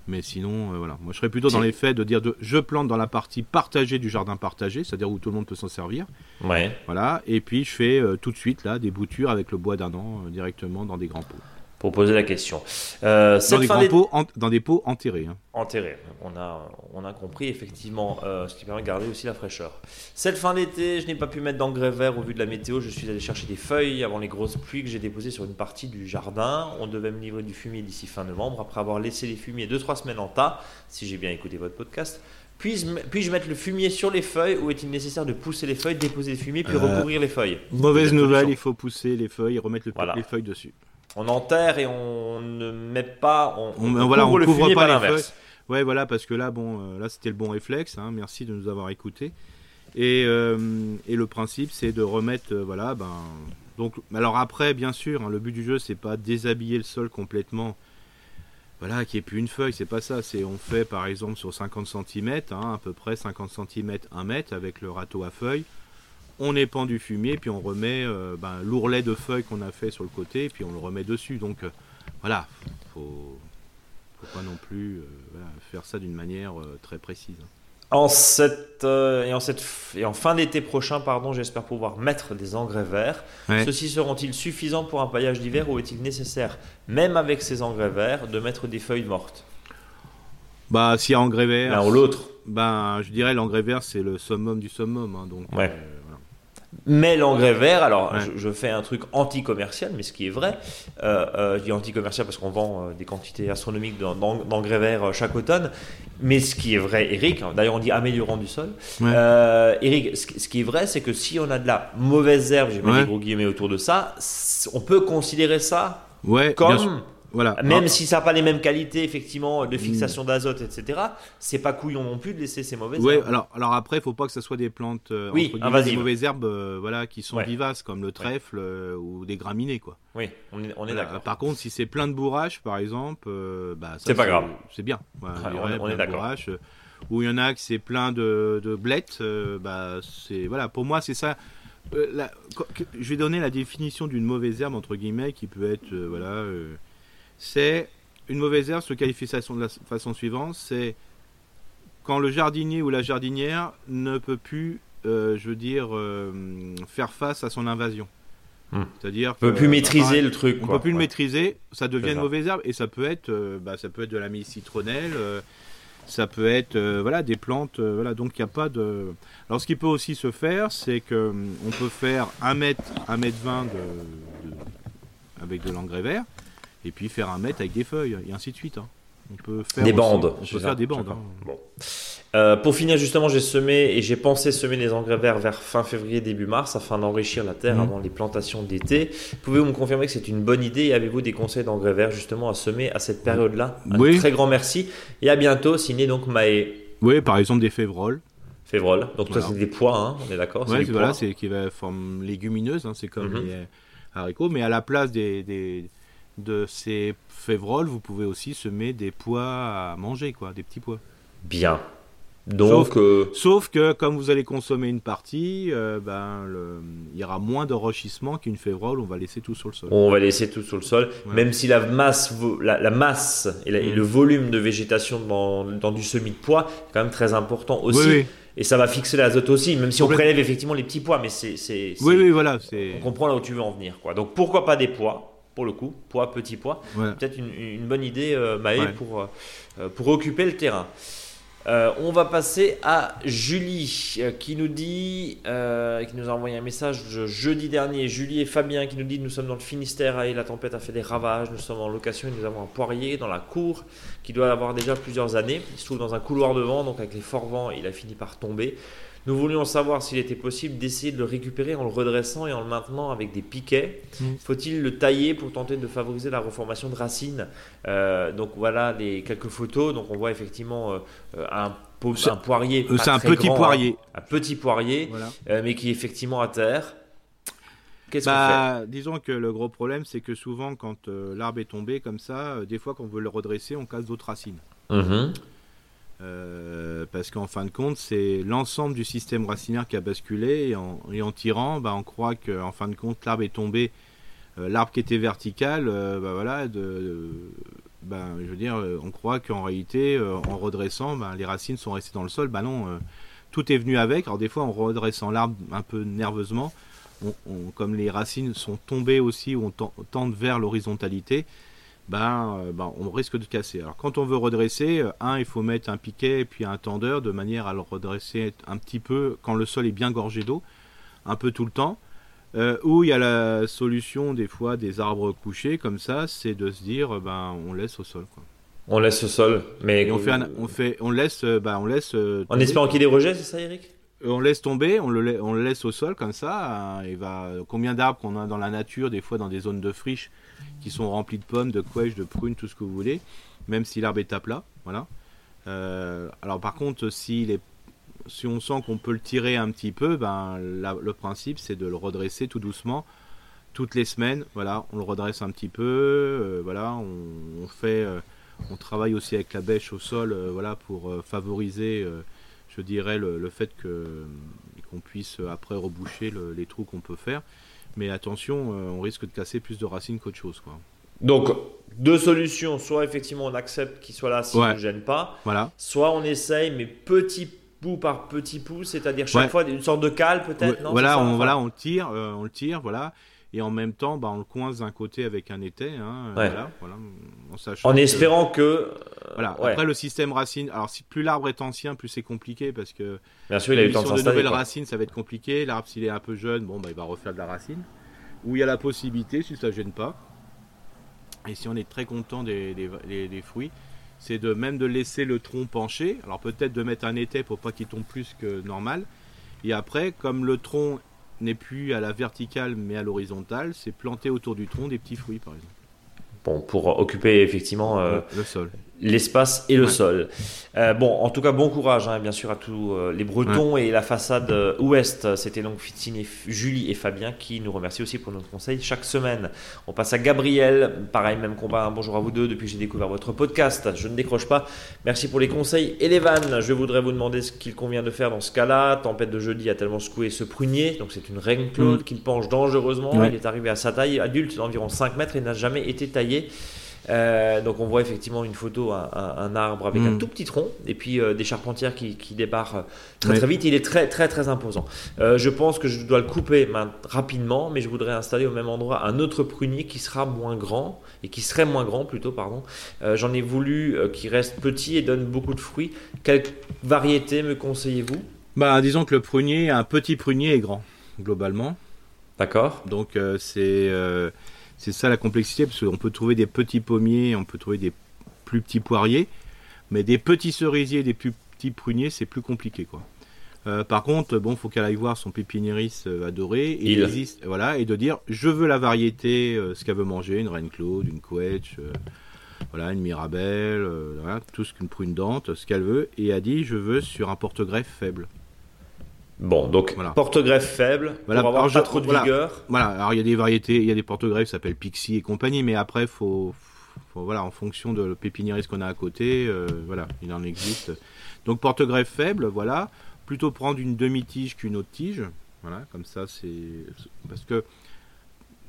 Mais sinon, euh, voilà. Moi, je serais plutôt dans les faits de dire de, je plante dans la partie partagée du jardin partagé, c'est-à-dire où tout le monde peut s'en servir. Ouais. Voilà. Et puis, je fais euh, tout de suite là des boutures avec le bois d'un an directement dans des grands pots pour poser la question. Euh, dans, des pots dans des pots enterrés. Hein. Enterrés, on a, on a compris effectivement, euh, ce qui permet de garder aussi la fraîcheur. Cette fin d'été, je n'ai pas pu mettre d'engrais vert au vu de la météo. Je suis allé chercher des feuilles avant les grosses pluies que j'ai déposées sur une partie du jardin. On devait me livrer du fumier d'ici fin novembre, après avoir laissé les fumiers 2-3 semaines en tas, si j'ai bien écouté votre podcast. Puis-je puis mettre le fumier sur les feuilles ou est-il nécessaire de pousser les feuilles, déposer le fumier, puis euh, recouvrir les feuilles? Mauvaise nouvelle, il faut pousser les feuilles et remettre les feuilles dessus on enterre et on ne met pas, on, on, voilà, couvre, le couvre pas, l'inverse. Ouais, voilà, parce que là, bon, euh, là, c'était le bon réflexe. Hein, merci de nous avoir écoutés. Et, euh, et le principe, c'est de remettre, euh, voilà, ben, donc, alors après, bien sûr, hein, le but du jeu, c'est pas déshabiller le sol complètement. Voilà, qu'il n'y ait plus une feuille, c'est pas ça. C'est on fait par exemple sur 50 cm, hein, à peu près 50 cm, 1 mètre avec le râteau à feuilles on épand du fumier, puis on remet euh, ben, l'ourlet de feuilles qu'on a fait sur le côté, puis on le remet dessus. Donc euh, voilà, faut, faut pas non plus euh, faire ça d'une manière très précise. En cette, et, en cette, et en fin d'été prochain, pardon, j'espère pouvoir mettre des engrais verts. Ceux-ci seront-ils suffisants pour un paillage d'hiver ou est-il nécessaire, même avec ces engrais verts, de mettre des feuilles mortes? Bah, s'il y a engrais vert. L'un ou l'autre. Ben, je dirais l'engrais vert, c'est le summum du summum. hein, donc, Ouais. euh. Mais l'engrais vert, alors Ouais. je, je fais un truc anti-commercial, mais ce qui est vrai, euh, euh, je dis anti-commercial parce qu'on vend euh, des quantités astronomiques d'en- d'en- d'engrais verts euh, chaque automne, mais ce qui est vrai, Eric, hein, d'ailleurs on dit améliorant du sol, Ouais. Eric, ce, qui- ce qui est vrai, c'est que si on a de la mauvaise herbe, j'ai mis Ouais. des gros guillemets autour de ça, on peut considérer ça comme, Voilà. même Ah, si ça n'a pas les mêmes qualités, effectivement, de fixation d'azote, etc., c'est pas couillon non plus de laisser ces mauvaises Ouais, herbes. alors, alors après, il faut pas que ce soit des plantes, euh, Oui, invasives. des mauvaises herbes, euh, voilà, qui sont Ouais. vivaces, comme le trèfle euh, ou des graminées, quoi. Oui, on est, on est Voilà. d'accord. Par contre, si c'est plein de bourrache, par exemple, euh, bah, C'est pas grave. C'est bien. Ouais, dirais, on est- on d'accord. Ou il y en a que c'est plein de, de blettes, bah, c'est voilà. Pour moi, c'est ça. La- je vais donner la définition d'une mauvaise herbe entre guillemets qui peut être voilà. C'est une mauvaise herbe se qualifie de la façon- suivante, c'est quand le jardinier ou la jardinière ne peut plus, euh, je veux dire, euh, faire face à son invasion. Hmm. C'est-à-dire On peut plus maîtriser pareil, le truc. on quoi. peut plus le maîtriser, ça devient une mauvaise herbe et ça peut être, euh, bah, ça peut être de la mie citronnelle, ça peut être, voilà, des plantes, voilà. Donc il n'y a pas de. Alors ce qui peut aussi se faire, c'est que hum, on peut faire un mètre, un mètre vingt de, de- avec de l'engrais vert, et puis faire un mètre avec des feuilles et ainsi de suite. hein. On peut faire Des aussi- bandes. On peut faire des bandes. hein. Bon. Euh, pour finir, justement, j'ai semé et j'ai pensé semer les engrais verts vers fin février, début mars afin d'enrichir la terre Mhm. avant les plantations d'été. Pouvez-vous me confirmer que c'est une bonne idée et avez-vous des conseils d'engrais verts justement à semer à cette période-là? Un Oui. très grand merci et à bientôt. Signé donc Maë Oui, par exemple des févroles. Févrol. Donc ça, c'est des pois, hein, on est d'accord c'est- voilà, c'est qui va forme légumineuse, hein, c'est comme Mhm. les haricots, mais à la place des, des- de ces févroles, vous pouvez aussi semer des pois à manger, quoi, des petits pois. Bien. Donc, euh, Sauf que comme vous allez consommer une partie, euh, ben, le- il y aura moins d'enrichissement qu'une févrole, on va laisser tout sur le sol. on va laisser tout sur le sol, Ouais. même si la masse, la, la masse et, la- et le volume de végétation dans, dans du semis de pois est quand même très important aussi. oui, oui, Et ça va fixer l'azote aussi, même si on prélève effectivement les petits pois, mais c'est. oui, oui, voilà, On comprend là où tu veux en venir. Quoi. Donc pourquoi pas des pois, pour le coup, pois, petits pois. voilà. Peut-être une, une bonne idée, euh, Maë, Ouais. pour, euh, pour occuper le terrain. Euh, on va passer à Julie euh, qui nous dit, euh, qui nous a envoyé un message je- jeudi dernier. Julie et Fabien qui nous dit nous sommes dans le Finistère et la tempête a fait des ravages. Nous sommes en location et nous avons un poirier dans la cour qui doit avoir déjà plusieurs années. Il se trouve dans un couloir de vent, donc avec les forts vents, il a fini par tomber. Nous voulions savoir s'il était possible d'essayer de le récupérer en le redressant et en le maintenant avec des piquets. Mhm. Faut-il le tailler pour tenter de favoriser la reformation de racines Euh, Donc voilà les quelques photos. Donc on voit effectivement euh, euh, un, un poirier. C'est un très petit grand, poirier. hein. un petit poirier, Voilà. euh, mais qui est effectivement à terre. Qu'est-ce qu'on Bah, disons que le gros problème, c'est que souvent, quand euh, l'arbre est tombé comme ça, euh, des fois, quand on veut le redresser, on casse d'autres racines. fait Mhm. Euh, parce qu'en fin de compte, c'est l'ensemble du système racinaire qui a basculé et en, tirant, bah, on croit qu'en fin de compte, l'arbre est tombé. Euh, l'arbre qui était vertical, euh, bah, voilà, bah, je veux dire, on croit qu'en réalité, en redressant, les racines sont restées dans le sol. Non, tout est venu avec. Alors des fois, en redressant l'arbre un peu nerveusement, comme les racines sont tombées aussi on ten- tendent vers l'horizontalité, ben, ben, on risque de casser. Alors quand on veut redresser, euh, un, il faut mettre un piquet et puis un tendeur de manière à le redresser un petit peu quand le sol est bien gorgé d'eau, un peu tout le temps. Euh, ou il y a la solution des fois des arbres couchés comme ça, c'est de se dire ben on laisse au sol. Quoi. On laisse au sol, mais Et on fait, un- on fait, on laisse, ben, on laisse. euh, en tomber. espérant qu'il y ait des rejets, c'est ça, Eric? On laisse tomber, on le, lai- on le laisse au sol comme ça. hein, il va, combien d'arbres qu'on a dans la nature, des fois dans des zones de friche qui sont remplies de pommes, de couèches, de prunes, tout ce que vous voulez, même si l'arbre est à plat. Voilà. Euh, alors par contre, si on sent qu'on peut le tirer un petit peu, ben, le principe c'est de le redresser tout doucement. Toutes les semaines, voilà, on le redresse un petit peu, euh, voilà, on, fait, euh, on travaille aussi avec la bêche au sol, voilà, pour favoriser je dirais, le, fait que qu'on puisse après reboucher le- les trous qu'on peut faire. Mais attention, euh, on risque de casser plus de racines qu'autre chose. Quoi. Donc, deux solutions. Soit effectivement on accepte qu'il soit là s'il Ouais. ne gêne pas, Voilà. soit on essaye, mais petit bout par petit bout, c'est-à-dire chaque Ouais. fois une sorte de cale peut-être. non, voilà, on, voilà, on tire, euh, on le tire, voilà. Et en même temps, bah, on le coince d'un côté avec un étai, hein, Ouais. voilà, voilà, en, En sachant que- espérant que. euh, Voilà. ouais. Après, le système racine. Alors, si plus l'arbre est ancien, plus c'est compliqué parce que Bien sûr, il a eu le temps de de nouvelles quoi. racines, ça va être compliqué. L'arbre, s'il est un peu jeune, bon, bah, il va refaire de la racine. Ou il y a la possibilité, si ça gêne pas. Et si on est très content des, des- des- des fruits, c'est de même de laisser le tronc penché. Alors peut-être de mettre un étai pour pas qu'il tombe plus que normal. Et après, comme le tronc n'est plus à la verticale mais à l'horizontale, c'est planter autour du tronc des petits fruits, par exemple. Bon, pour occuper effectivement euh, le sol. L'espace et le Ouais. sol. Euh, bon, en tout cas, bon courage, hein, bien sûr, à tous euh, les Bretons et la façade euh, ouest. C'était donc Fitine et Julie et Fabien qui nous remercient aussi pour notre conseil chaque semaine. On passe à Gabriel. Pareil, même combat. un bonjour à vous deux. Depuis que j'ai découvert votre podcast, je ne décroche pas. Merci pour les conseils et les vannes. Je voudrais vous demander ce qu'il convient de faire dans ce cas-là. Tempête de jeudi a tellement secoué ce prunier. Donc, c'est une règle Claude Mm. qu'il penche dangereusement. Ouais. Il est arrivé à sa taille adulte d'environ 5 mètres et n'a jamais été taillé. Euh, donc on voit effectivement une photo, un, un- arbre avec un Mm. tout petit tronc et puis euh, des charpentières qui, qui débarrent euh, très très vite. Il est très très très imposant. Euh, je pense que je dois le couper rapidement, mais je voudrais installer au même endroit un autre prunier qui sera moins grand et qui serait moins grand plutôt, pardon. J'en ai voulu qui reste petit et donne beaucoup de fruits. Quelle variété me conseillez-vous? Bah, disons que le prunier, un petit prunier est grand, globalement. D'accord Donc c'est c'est ça la complexité, parce qu'on peut trouver des petits pommiers, on peut trouver des plus petits poiriers, mais des petits cerisiers, des plus petits pruniers, c'est plus compliqué quoi. Euh, par contre, bon, faut qu'elle aille voir son pépiniériste euh, adoré et Il. existe, voilà, et de dire je veux la variété, euh, ce qu'elle veut manger, une reine Claude, une euh, voilà, une Mirabelle, voilà, tout ce qu'une prune dente, ce qu'elle veut, et a dit je veux sur un porte-greffe faible. Bon, donc Voilà. porte-greffe faible Voilà, pour avoir alors pas je- trop de voilà. vigueur. Voilà, alors il y a des variétés, il y a des porte-greffes qui s'appellent Pixie et compagnie, mais après, faut, faut- voilà, en fonction de le pépiniériste qu'on a à côté, euh, voilà, il en existe. Donc porte-greffe faible, voilà, plutôt prendre une demi-tige qu'une autre tige, voilà, comme ça c'est parce que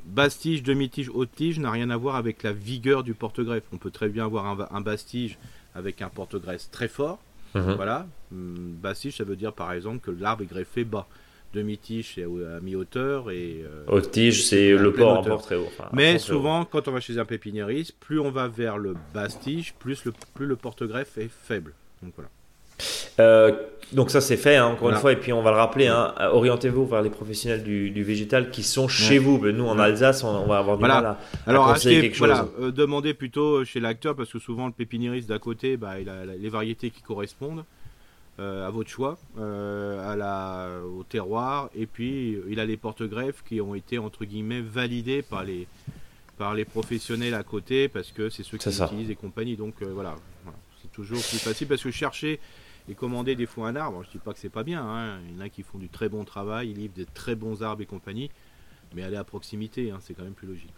basse tige, demi-tige, haute tige n'a rien à voir avec la vigueur du porte-greffe. On peut très bien avoir un, un basse tige avec un porte-greffe très fort, Mhm. voilà. Basse tige, ça veut dire par exemple que l'arbre est greffé bas. Demi-tige, c'est à à mi-hauteur et. euh, Haute tige, c'est le port en port très haut. Enfin, Mais haut. souvent, quand on va chez un pépiniériste, plus on va vers le basse tige, plus le, plus le porte-greffe est faible. Donc voilà. Euh, donc ça c'est fait hein, encore Voilà. une fois et puis on va le rappeler hein, euh, orientez-vous vers les professionnels du, du végétal qui sont chez vous mais nous en. Alsace on, on va avoir du Voilà. mal à, Alors, à quelque chose euh, demandez plutôt chez l'acteur parce que souvent le pépiniériste d'à côté, bah, il a les variétés qui correspondent euh, à votre choix, euh, à la, au terroir, et puis il a les porte-greffes qui ont été entre guillemets validés par les par les professionnels à côté parce que c'est ceux qui utilisent et compagnie. Donc euh, voilà, Voilà. c'est toujours plus facile parce que chercher et commander des fois un arbre, je dis pas que c'est pas bien, hein. il y en a qui font du très bon travail, ils livrent des très bons arbres et compagnie, mais aller à proximité, hein, c'est quand même plus logique.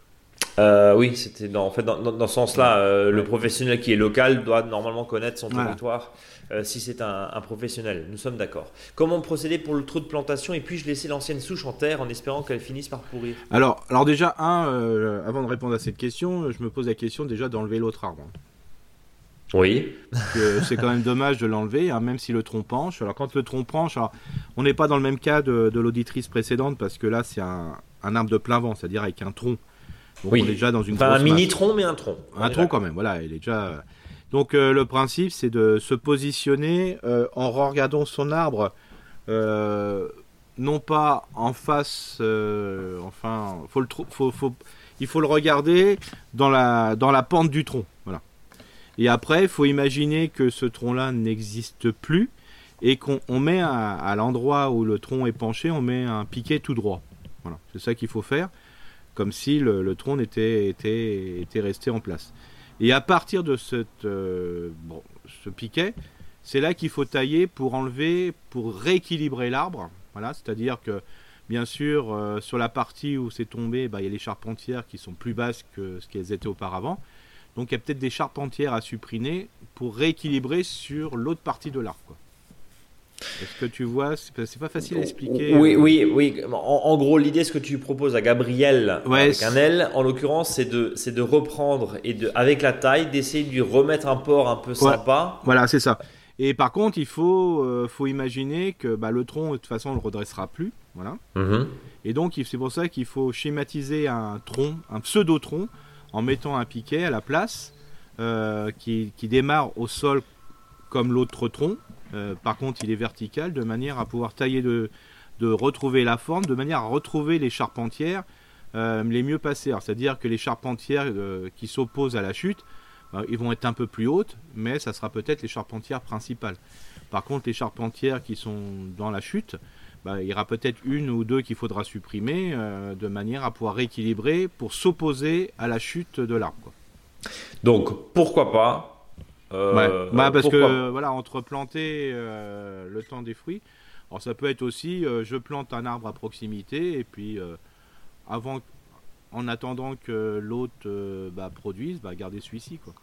Euh, oui c'était dans, en fait dans, dans, dans ce sens là euh, le professionnel qui est local doit normalement connaître son Voilà. territoire euh, si c'est un, un professionnel nous sommes d'accord comment procéder pour le trou de plantation et puis-je laisser l'ancienne souche en terre en espérant qu'elle finisse par pourrir? Alors, alors déjà, un, avant de répondre à cette question, je me pose la question déjà d'enlever l'autre arbre. oui (laughs) c'est quand même dommage de l'enlever, hein, même si le tronc penche. Alors, quand le tronc penche, alors, on n'est pas dans le même cas de, de l'auditrice précédente, parce que là, c'est un, un arbre de plein vent, c'est-à-dire avec un tronc. Donc, Oui. on est déjà dans une enfin un mini tronc mais un tronc On Un tronc quand même, voilà, il est déjà. Donc euh, le principe, c'est de se positionner euh, en regardant son arbre, euh, non pas en face, euh, enfin, faut le trou- faut, faut- il faut le regarder dans la dans la pente du tronc, voilà. Et après, il faut imaginer que ce tronc-là n'existe plus et qu'on on met à, à l'endroit où le tronc est penché, on met un piquet tout droit. Voilà, c'est ça qu'il faut faire, comme si le, tronc était, resté en place. Et à partir de euh, ce piquet, c'est là qu'il faut tailler pour enlever, pour rééquilibrer l'arbre. Voilà, c'est-à-dire que, bien sûr, euh, sur la partie où c'est tombé, bah, il y a les charpentières qui sont plus basses que ce qu'elles étaient auparavant. Donc il y a peut-être des charpentières à supprimer pour rééquilibrer sur l'autre partie de l'arbre. Est-ce que tu vois C'est pas- facile à expliquer. Oui, euh, oui, oui. En, en gros, l'idée, ce que tu proposes à Gabriel Ouais, avec un L, en l'occurrence, c'est de, c'est de reprendre et de, avec la taille, d'essayer de lui remettre un port un peu sympa. Voilà, c'est ça. Et par contre, il faut, euh, faut imaginer que bah, le tronc, de toute façon, on le redressera plus. Voilà. Mhm. Et donc, c'est pour ça qu'il faut schématiser un tronc, un pseudo-tronc, en mettant un piquet à la place, euh, qui, qui, démarre au sol comme l'autre tronc. Euh, par contre, il est vertical, de manière à pouvoir tailler, de, retrouver la forme, de manière à retrouver les charpentières les mieux passées. C'est-à-dire que les charpentières qui s'opposent à la chute, ils vont être un peu plus hautes, mais ça sera peut-être les charpentières principales. Par contre, les charpentières qui sont dans la chute, bah, il y aura peut-être une ou deux qu'il faudra supprimer euh, de manière à pouvoir rééquilibrer pour s'opposer à la chute de l'arbre. Donc, pourquoi pas euh, bah, Parce que, voilà, entre planter euh, le temps des fruits, alors ça peut être aussi, je plante un arbre à proximité et puis avant en attendant que l'autre euh, bah, produise, bah, garder celui-ci. Quoi.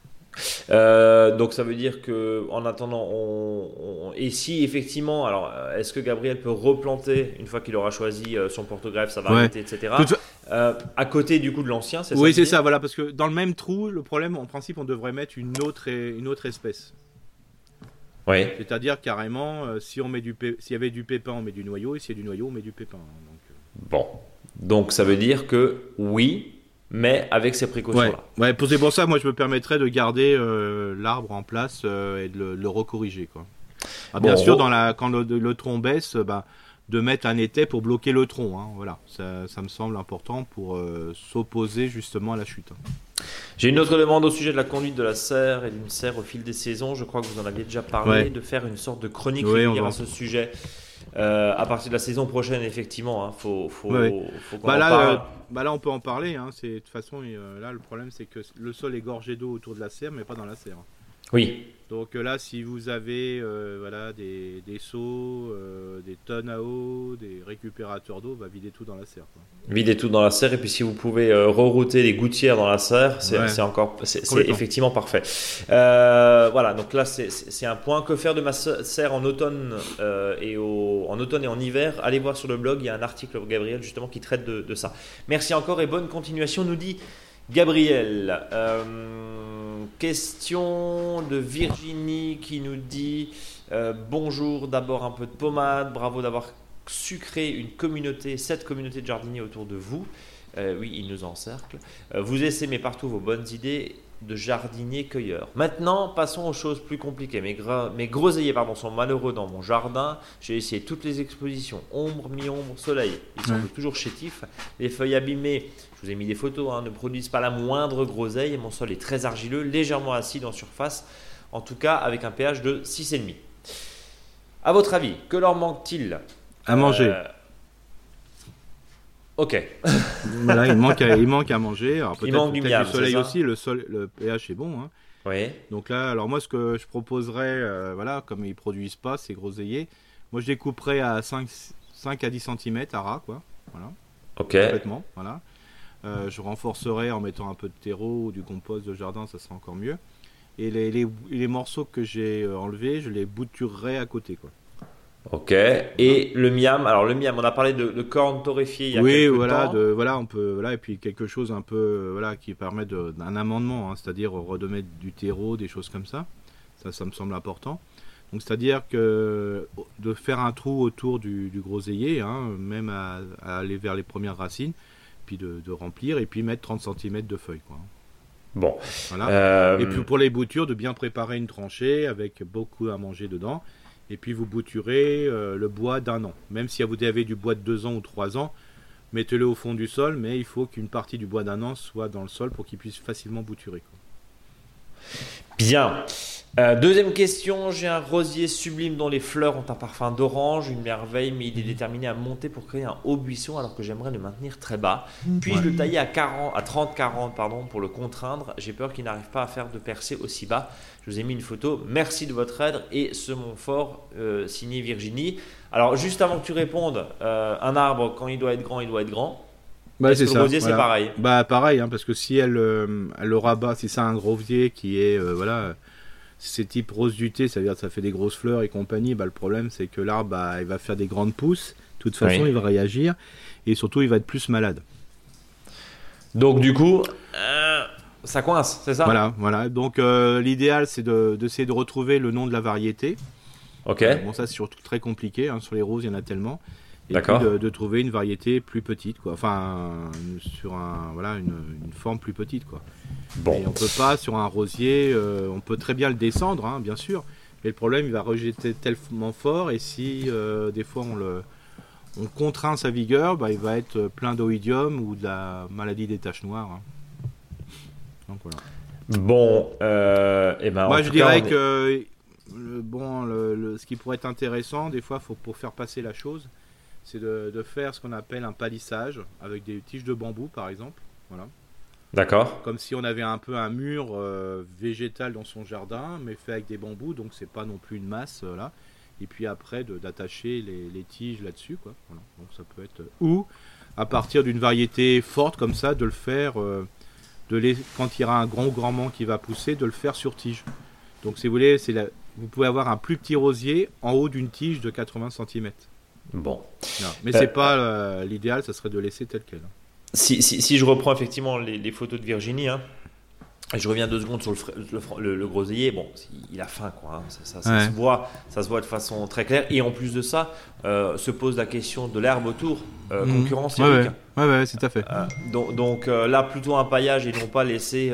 Euh, donc ça veut dire que en attendant, on, et si effectivement, alors est-ce que Gabriel peut replanter une fois qu'il aura choisi euh, son porte-greffe, sa variété, etc. à côté du coup de l'ancien, c'est ça Oui, c'est ça, voilà, parce que dans le même trou, le problème, en principe, on devrait mettre une autre, une autre espèce. Oui. C'est-à-dire carrément, si on met du, s'il y avait du pépin, on met du noyau, et s'il y a du noyau, on met du pépin. Hein, donc, Bon, donc ça veut dire que oui, mais avec ces précautions-là. Ouais, ouais pour ça, moi je me permettrais de garder euh, l'arbre en place euh, et de le, recorriger. Quoi. Ah, bien sûr, dans la, quand le, tronc baisse, bah, de mettre un étai pour bloquer le tronc. Hein, voilà, ça, ça, me semble important pour euh, s'opposer justement à la chute. J'ai une autre demande au sujet de la conduite de la serre et d'une serre au fil des saisons. Je crois que vous en aviez déjà parlé, de faire une sorte de chronique régulière à ce sujet. Euh, à partir de la saison prochaine, effectivement, hein, faut, faut, faut bah là, euh, bah là, on peut en parler. Hein, c'est de toute façon, euh, là, le problème, c'est que le sol est gorgé d'eau autour de la serre, mais pas dans la serre. Oui. Donc là, si vous avez euh, voilà, des, des seaux, euh, des tonnes à eau, des récupérateurs d'eau, va bah, vider tout dans la serre. Vider tout dans la serre, et puis si vous pouvez euh, rerouter les gouttières dans la serre, c'est encore, c'est effectivement parfait. voilà, donc là, c'est un point. Que faire de ma serre en automne, et au, en automne et en hiver? Allez voir sur le blog, il y a un article, Gabriel, justement, qui traite de, de ça. Merci encore et bonne continuation, nous dit Gabriel. Question de Virginie qui nous dit euh, Bonjour, d'abord un peu de pommade, bravo d'avoir su créer une communauté, cette communauté de jardiniers autour de vous. Euh, oui, il nous encercle. Euh, vous essaimez partout vos bonnes idées de jardiniers cueilleurs. Maintenant, passons aux choses plus compliquées. Mes, mes groseilliers pardon, sont malheureux dans mon jardin. J'ai essayé toutes les expositions, ombre, mi-ombre, soleil. Ils sont toujours chétifs. Les feuilles abîmées je vous ai mis des photos, hein, ne produisent pas la moindre groseille. Mon sol est très argileux, légèrement acide en surface, en tout cas avec un pH de 6,5. À votre avis, que leur manque-t-il? À manger. Euh, ok. (laughs) voilà, il manque, à, il manque à manger. il manque du, miam, du soleil aussi, le, sol, le pH est bon. Hein. Oui. Donc là, alors moi, ce que je proposerais, euh, voilà, comme ils produisent pas ces groseilliers, moi je découperais à 5, 5 à 10 cm à ras, quoi. Voilà. Ok. Complètement, voilà. Euh, je renforcerai en mettant un peu de terreau ou du compost de jardin, ça sera encore mieux. Et les, les, les morceaux que j'ai euh, enlevés, je les bouturerai à côté. Quoi. Ok. Et le miam, alors le miam, on a parlé de, de cornes torréfiées il y a oui, quelques voilà, temps. De, voilà, on peut, voilà, et puis quelque chose un peu, euh, voilà, qui permet d'un amendement, hein, c'est-à-dire redemettre du terreau, des choses comme ça. Ça, ça me semble important. Donc, c'est-à-dire que de faire un trou autour du, du groseillier, hein, même à, à, aller vers les premières racines, de, remplir et puis mettre 30 cm de feuilles. Quoi. Bon. Voilà. Euh, et puis pour les boutures, de bien préparer une tranchée avec beaucoup à manger dedans. Et puis vous bouturez euh, le bois d'un an. Même si vous avez du bois de deux ans ou trois ans, mettez-le au fond du sol, mais il faut qu'une partie du bois d'un an soit dans le sol pour qu'il puisse facilement bouturer. Bien. Euh, deuxième question, j'ai un rosier sublime dont les fleurs ont un parfum d'orange, une merveille, mais il est déterminé à monter pour créer un haut buisson alors que j'aimerais le maintenir très bas. Puis-je le tailler à, 40, à 30-40 pardon, pour le contraindre? J'ai peur qu'il n'arrive pas à faire de percée aussi bas. Je vous ai mis une photo. Merci de votre aide et ce Montfort euh, signé Virginie. Alors juste avant que tu répondes, euh, un arbre quand il doit être grand, il doit être grand. Bah, c'est Le rosier, c'est pareil? Bah pareil, hein, parce que si elle, elle le rabat, si c'est un rosier qui est voilà c'est type rose du thé, ça veut dire que ça fait des grosses fleurs et compagnie, bah, le problème c'est que l'arbre bah, il va faire des grandes pousses, de toute façon il va réagir et surtout il va être plus malade. Donc du coup, euh, ça coince, c'est ça? Voilà, voilà. Donc l'idéal, c'est d'essayer de, retrouver le nom de la variété. Ok. bon, ça, c'est surtout très compliqué. Hein. Sur les roses, il y en a tellement. Et puis de, trouver une variété plus petite, quoi. Enfin, sur un, voilà, une, une forme plus petite, quoi. Bon. Et on peut pas sur un rosier, on peut très bien le descendre, hein, bien sûr. Mais le problème, il va rejeter tellement fort et si euh, des fois on le on contraint sa vigueur, bah, il va être plein d'oïdium ou de la maladie des taches noires. Hein. Donc voilà. Bon, euh, et eh ben, moi je dirais que le, bon, le, ce qui pourrait être intéressant, des fois, faut, pour faire passer la chose, c'est de, de, faire ce qu'on appelle un palissage avec des tiges de bambou, par exemple. Voilà. D'accord. Comme si on avait un peu un mur euh, végétal dans son jardin, mais fait avec des bambous, donc c'est pas non plus une masse euh, là. Et puis après d'attacher les, tiges là-dessus, quoi. Donc ça peut être ou à partir d'une variété forte comme ça, de le faire, euh, de les, quand il y aura un grand grand qui va pousser, de le faire sur tige. Donc si vous voulez, c'est vous pouvez avoir un plus petit rosier en haut d'une tige de 80 cm. Bon. mais c'est pas l'idéal, ça serait de laisser tel quel. Hein si, si, je reprends effectivement les, photos de Virginie, hein, et je reviens deux secondes sur le, le, groseillier. Bon, il a faim, quoi. Hein, ça, se voit, ça se voit de façon très claire. Et en plus de ça, euh, se pose la question de l'herbe autour, euh, mmh. concurrence. Ouais, ouais, ouais, c'est tout à fait. Euh, donc, donc là, plutôt un paillage et non pas laisser.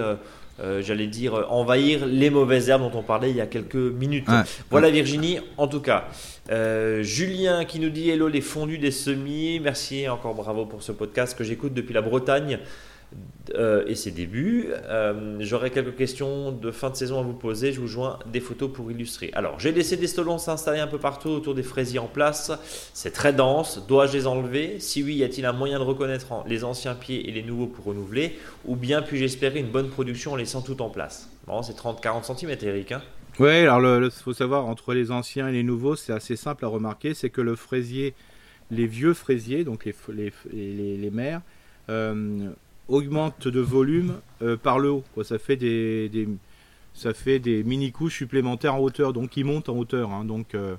J'allais dire, envahir les mauvaises herbes dont on parlait il y a quelques minutes. Voilà Virginie, en tout cas. Euh, Julien qui nous dit Hello les fondus des semis. Merci encore bravo pour ce podcast que j'écoute depuis la Bretagne euh, et ses débuts. Euh, j'aurais quelques questions de fin de saison à vous poser. Je vous joins des photos pour illustrer. Alors, j'ai laissé des stolons s'installer un peu partout autour des fraisiers en place. C'est très dense. Dois-je les enlever? Si oui, y a-t-il un moyen de reconnaître les anciens pieds et les nouveaux pour renouveler? Ou bien puis-je espérer une bonne production en laissant tout en place? Bon, c'est 30-40 cm, Eric. Hein oui, alors il faut savoir, entre les anciens et les nouveaux, c'est assez simple à remarquer, c'est que le fraisier, les vieux fraisiers, donc les, les, les, les mères, euh, augmentent de volume euh, par le haut. Quoi. Ça fait des, des ça fait des mini couches supplémentaires en hauteur, donc ils montent en hauteur. Hein. donc euh,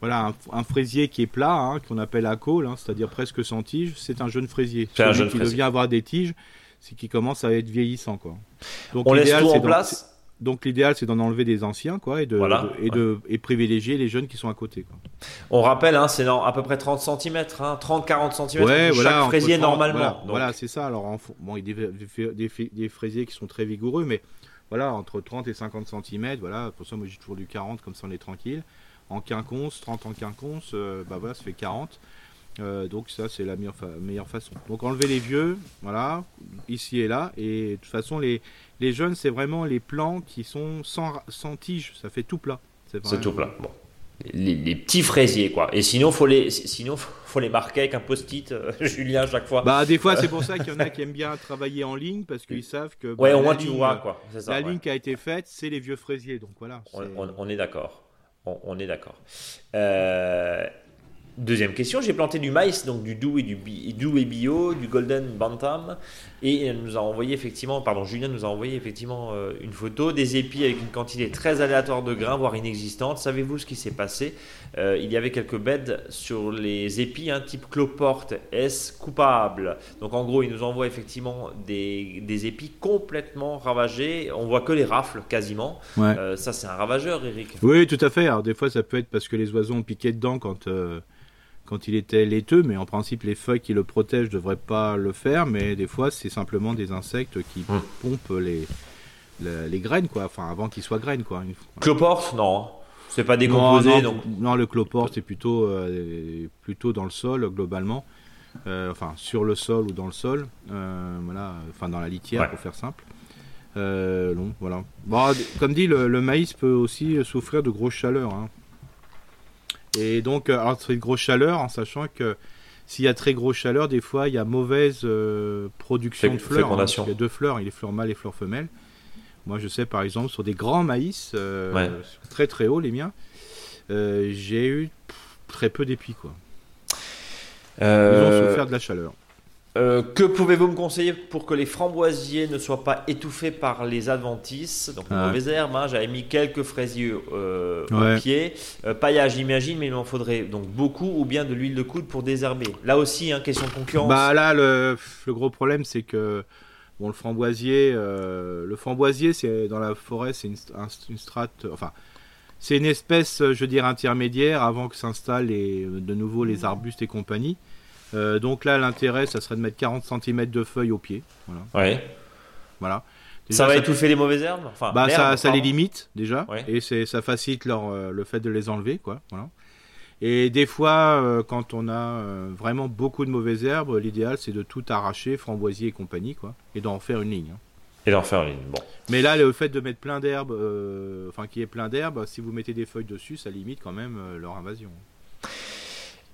voilà, un, fraisier qui est plat, hein, qu'on appelle à col, hein, c'est-à-dire presque sans tige, c'est un jeune fraisier. C'est un jeune qui devient avoir des tiges, c'est qui commence à être vieillissant. Quoi. Donc, On laisse tout en place donc l'idéal c'est d'en enlever des anciens quoi et de, et de et privilégier les jeunes qui sont à côté quoi. On rappelle hein, c'est à peu près 30 cm hein, 30 40 cm ouais, chaque fraisier normalement. Voilà, c'est ça alors bon il y a des, des, fraisiers qui sont très vigoureux mais voilà entre 30 et 50 cm voilà pour ça moi j'ai toujours du 40 comme ça on est tranquille. En quinconce 30 en quinconce euh, bah voilà ça fait 40. Euh, donc ça c'est la meilleure, meilleure façon. Donc enlever les vieux, voilà, ici et là, et de toute façon les, les jeunes, c'est vraiment les plants qui sont sans, sans tige, ça fait tout plat. C'est tout plat. Bon. Les, petits fraisiers quoi. Et sinon faut les sinon faut les marquer avec un post-it euh, (laughs) Julien chaque fois. Bah des fois c'est pour ça qu'il y en a (laughs) qui aiment bien travailler en ligne parce qu'ils savent que ouais bah, au moins tu vois quoi. la ligne qui a été faite c'est les vieux fraisiers donc voilà. On, est d'accord. On, on, est d'accord. Euh, Deuxième question, j'ai planté du maïs, donc du doux et du doux et bio, du golden bantam, et elle nous a envoyé effectivement, pardon, Julien nous a envoyé effectivement euh, une photo des épis avec une quantité très aléatoire de grains, voire inexistante. Savez-vous ce qui s'est passé? Euh, Il y avait quelques beds sur les épis, un hein, type cloporte, est-ce coupable Donc en gros, il nous envoie effectivement des, des, épis complètement ravagés. On voit que les rafles quasiment. Euh, ça, c'est un ravageur, Eric. Oui, tout à fait. Alors des fois, ça peut être parce que les oiseaux ont piqué dedans quand quand il était laiteux, mais en principe les feuilles qui le protègent ne devraient pas le faire, mais des fois c'est simplement des insectes qui hum. pompent les, les, graines, quoi, enfin avant qu'ils soient graines. Quoi. Cloporte, non. C'est pas décomposé non, non, le cloporte c'est plutôt, euh, plutôt dans le sol globalement, euh, enfin sur le sol ou dans le sol, euh, voilà, enfin dans la litière pour faire simple. non, voilà. Bon, comme dit, le, maïs peut aussi souffrir de grosses chaleurs. Hein. Et donc, euh, alors c'est grosse chaleur, en sachant que s'il y a très grosse chaleur, des fois il y a mauvaise euh, production de fleurs. Hein, il y a deux fleurs, il y a les fleurs mâles et les fleurs femelles. Moi, je sais par exemple sur des grands maïs, euh, très très hauts les miens, j'ai eu très peu d'épis quoi. Ils ont souffert de la chaleur. Euh, que pouvez-vous me conseiller pour que les framboisiers ne soient pas étouffés par les adventices? Donc, les mauvaises herbes, hein, j'avais mis quelques fraisiers euh, au pied. Euh, paillage, j'imagine, mais il en faudrait donc beaucoup ou bien de l'huile de coude pour désherber. Là aussi, hein, question de concurrence. Bah là, le, gros problème, c'est que Bon, le framboisier, le framboisier, c'est dans la forêt, c'est une, une, strate, enfin, c'est une espèce, je veux dire, intermédiaire avant que s'installent de nouveau les arbustes et compagnie. Donc là, l'intérêt, ça serait de mettre 40 cm de feuilles au pied. Voilà. Ouais. Voilà. Ça va étouffer les mauvaises herbes? Enfin, bah, ça, les limite déjà. Et ça facilite leur, euh, le fait de les enlever quoi. Voilà. Et des fois euh, quand on a euh, vraiment beaucoup de mauvaises herbes l'idéal c'est de tout arracher framboisier et compagnie quoi. Et d'en faire une ligne hein. et d'en faire une ligne bon. Mais là le fait de mettre plein d'herbes enfin qu'il y ait plein d'herbes si vous mettez des feuilles dessus ça limite quand même leur invasion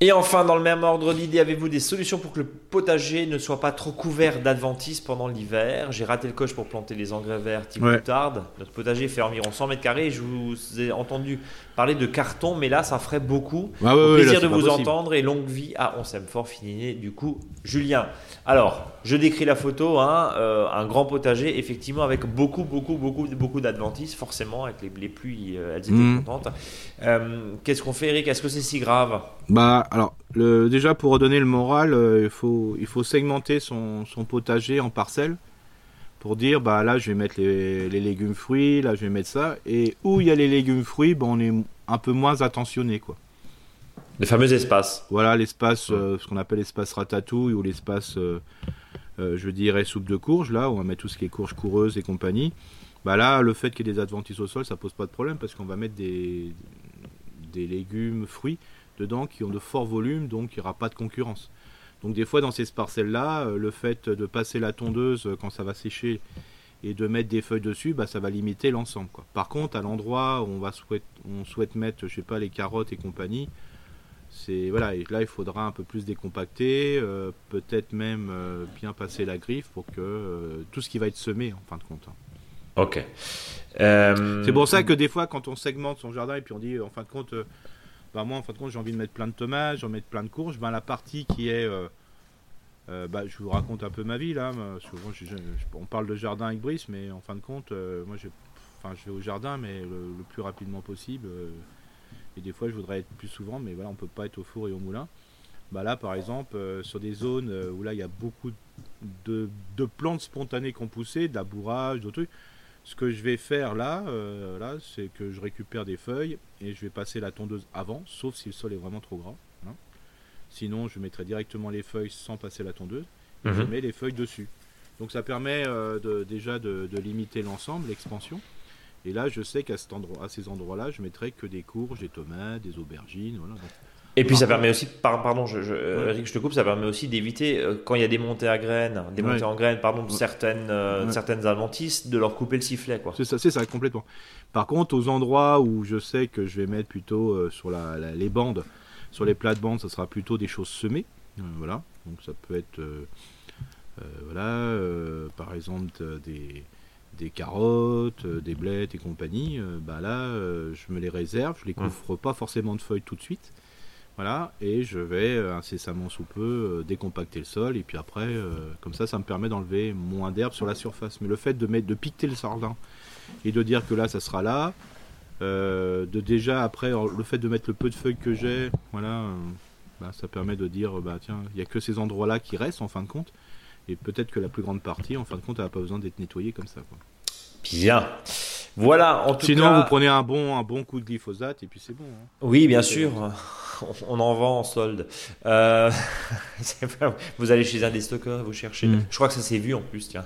et enfin, dans le même ordre d'idée, avez-vous des solutions pour que le potager ne soit pas trop couvert d'adventices pendant l'hiver? J'ai raté le coche pour planter les engrais verts type moutarde. Notre potager fait environ 100 mètres carrés. Je vous ai entendu parler de carton, mais là, ça ferait beaucoup. Ah Au plaisir de vous entendre et longue vie à On s'aime fort, fininé du coup, Julien. Alors, je décris la photo, hein, euh, un grand potager, effectivement, avec beaucoup, beaucoup, beaucoup, beaucoup d'adventices, forcément, avec les, pluies, euh, elles étaient mmh. contentes. Euh, qu'est-ce qu'on fait, Eric? Est-ce que c'est si grave? Bah, alors, le, déjà, pour redonner le moral, il, faut, il faut segmenter son, son, potager en parcelles pour dire, bah là, je vais mettre les, les, légumes fruits, là, je vais mettre ça. Et où il y a les légumes fruits, bah, on est un peu moins attentionné, quoi. Les fameux espaces. Voilà, l'espace, euh, ce qu'on appelle l'espace ratatouille ou l'espace, euh, euh, je dirais, soupe de courge, là, où on va mettre tout ce qui est courge coureuse et compagnie. Bah là, le fait qu'il y ait des adventices au sol, ça pose pas de problème parce qu'on va mettre des, des légumes, fruits dedans qui ont de forts volumes, donc il n'y aura pas de concurrence. Donc des fois dans ces parcelles-là, le fait de passer la tondeuse quand ça va sécher et de mettre des feuilles dessus, bah, ça va limiter l'ensemble. Par contre, à l'endroit où on, va souhaite, on souhaite mettre, je sais pas, les carottes et compagnie, c'est voilà et là il faudra un peu plus décompacter euh, peut-être même euh, bien passer la griffe pour que euh, tout ce qui va être semé en fin de compte hein. ok c'est pour ça que des fois quand on segmente son jardin et puis on dit en fin de compte bah moi en fin de compte j'ai envie de mettre plein de tomates de mettre plein de courges ben la partie qui est bah, je vous raconte un peu ma vie là on parle de jardin avec Brice mais en fin de compte moi enfin, je vais au jardin mais le plus rapidement possible et des fois, je voudrais être plus souvent, mais voilà, on peut pas être au four et au moulin. Bah là, par exemple, euh, sur des zones euh, où là, il y a beaucoup de, plantes spontanées qui ont poussé, de d'autres trucs. Ce que je vais faire là, euh, là c'est que je récupère des feuilles et je vais passer la tondeuse avant, sauf si le sol est vraiment trop gras. Hein. Sinon, je mettrai directement les feuilles sans passer la tondeuse. Et Je mhm. mets les feuilles dessus. Donc ça permet de, déjà de limiter l'ensemble, l'expansion. Et là, je sais qu'à endroit, à ces endroits-là, je mettrai que des courges, des tomates, des aubergines. Voilà. Et puis ça permet aussi, pardon, je, je, Eric, je te coupe, ça permet aussi d'éviter euh, quand il y a des montées à graines, des montées en graines, pardon, de certaines, euh, certaines adventices, de leur couper le sifflet, quoi. C'est ça, c'est ça, complètement. Par contre, aux endroits où je sais que je vais mettre plutôt euh, sur la, les bandes, sur les plates-bandes, ça sera plutôt des choses semées, voilà. Donc ça peut être, voilà, par exemple des des carottes, euh, des blettes et compagnie, euh, bah là, euh, je me les réserve, je les mmh. couvre pas forcément de feuilles tout de suite. Voilà, et je vais incessamment sous peu décompacter le sol, et puis après, comme ça, ça me permet d'enlever moins d'herbe sur la surface. Mais le fait de, mettre, de piquer le sardin et de dire que là, ça sera là, de déjà après, le fait de mettre le peu de feuilles que j'ai, voilà, bah, ça permet de dire, bah tiens, il n'y a que ces endroits-là qui restent en fin de compte. Et peut-être que la plus grande partie, en fin de compte, elle n'a pas besoin d'être nettoyée comme ça. Quoi. Bien. Voilà, en tout Sinon, vous prenez un bon, un bon coup de glyphosate et puis c'est bon. Hein. Oui, bien sûr (laughs) on en vend en solde. Euh, (laughs) vous allez chez un des stockers, vous cherchez. Hmm. Je crois que ça s'est vu en plus, tiens.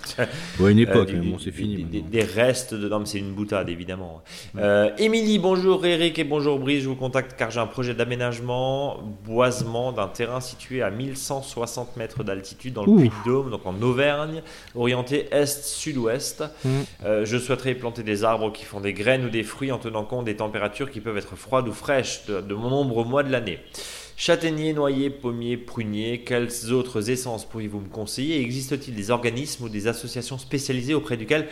Ouais, une époque, euh, bon, c'est fini. Des, restes dedans, mais c'est une boutade évidemment. Hmm. Euh, Émilie, bonjour Eric et bonjour Brice, je vous contacte car j'ai un projet d'aménagement, boisement d'un terrain situé à 1160 mètres d'altitude dans le Puy-de-Dôme, donc en Auvergne, orienté est-sud-ouest. Hmm. je souhaiterais planter des arbres qui font des graines ou des fruits en tenant compte des températures qui peuvent être froides ou fraîches de, de mon nombreux mois de l'année. Châtaignier, noyer, pommier, prunier, quelles autres essences pourriez-vous me conseiller? Existe-t-il des organismes ou des associations spécialisées auprès duquel